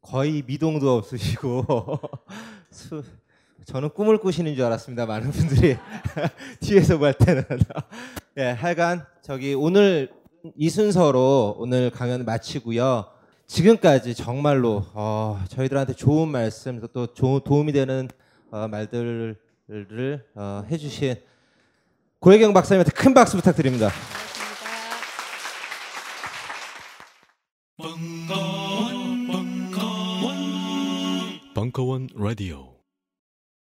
거의 미동도 없으시고 수, 저는 꿈을 꾸시는 줄 알았습니다. 많은 분들이 뒤에서 볼 때는 예, 하여간 저기 오늘 이 순서로 오늘 강연 마치고요. 지금까지 정말로 어, 저희들한테 좋은 말씀 또 조, 도움이 되는 어, 말들을 어, 해주신 고혜경 박사님한테 큰 박수 부탁드립니다. 벙커원, 벙커원, 벙커원 라디오.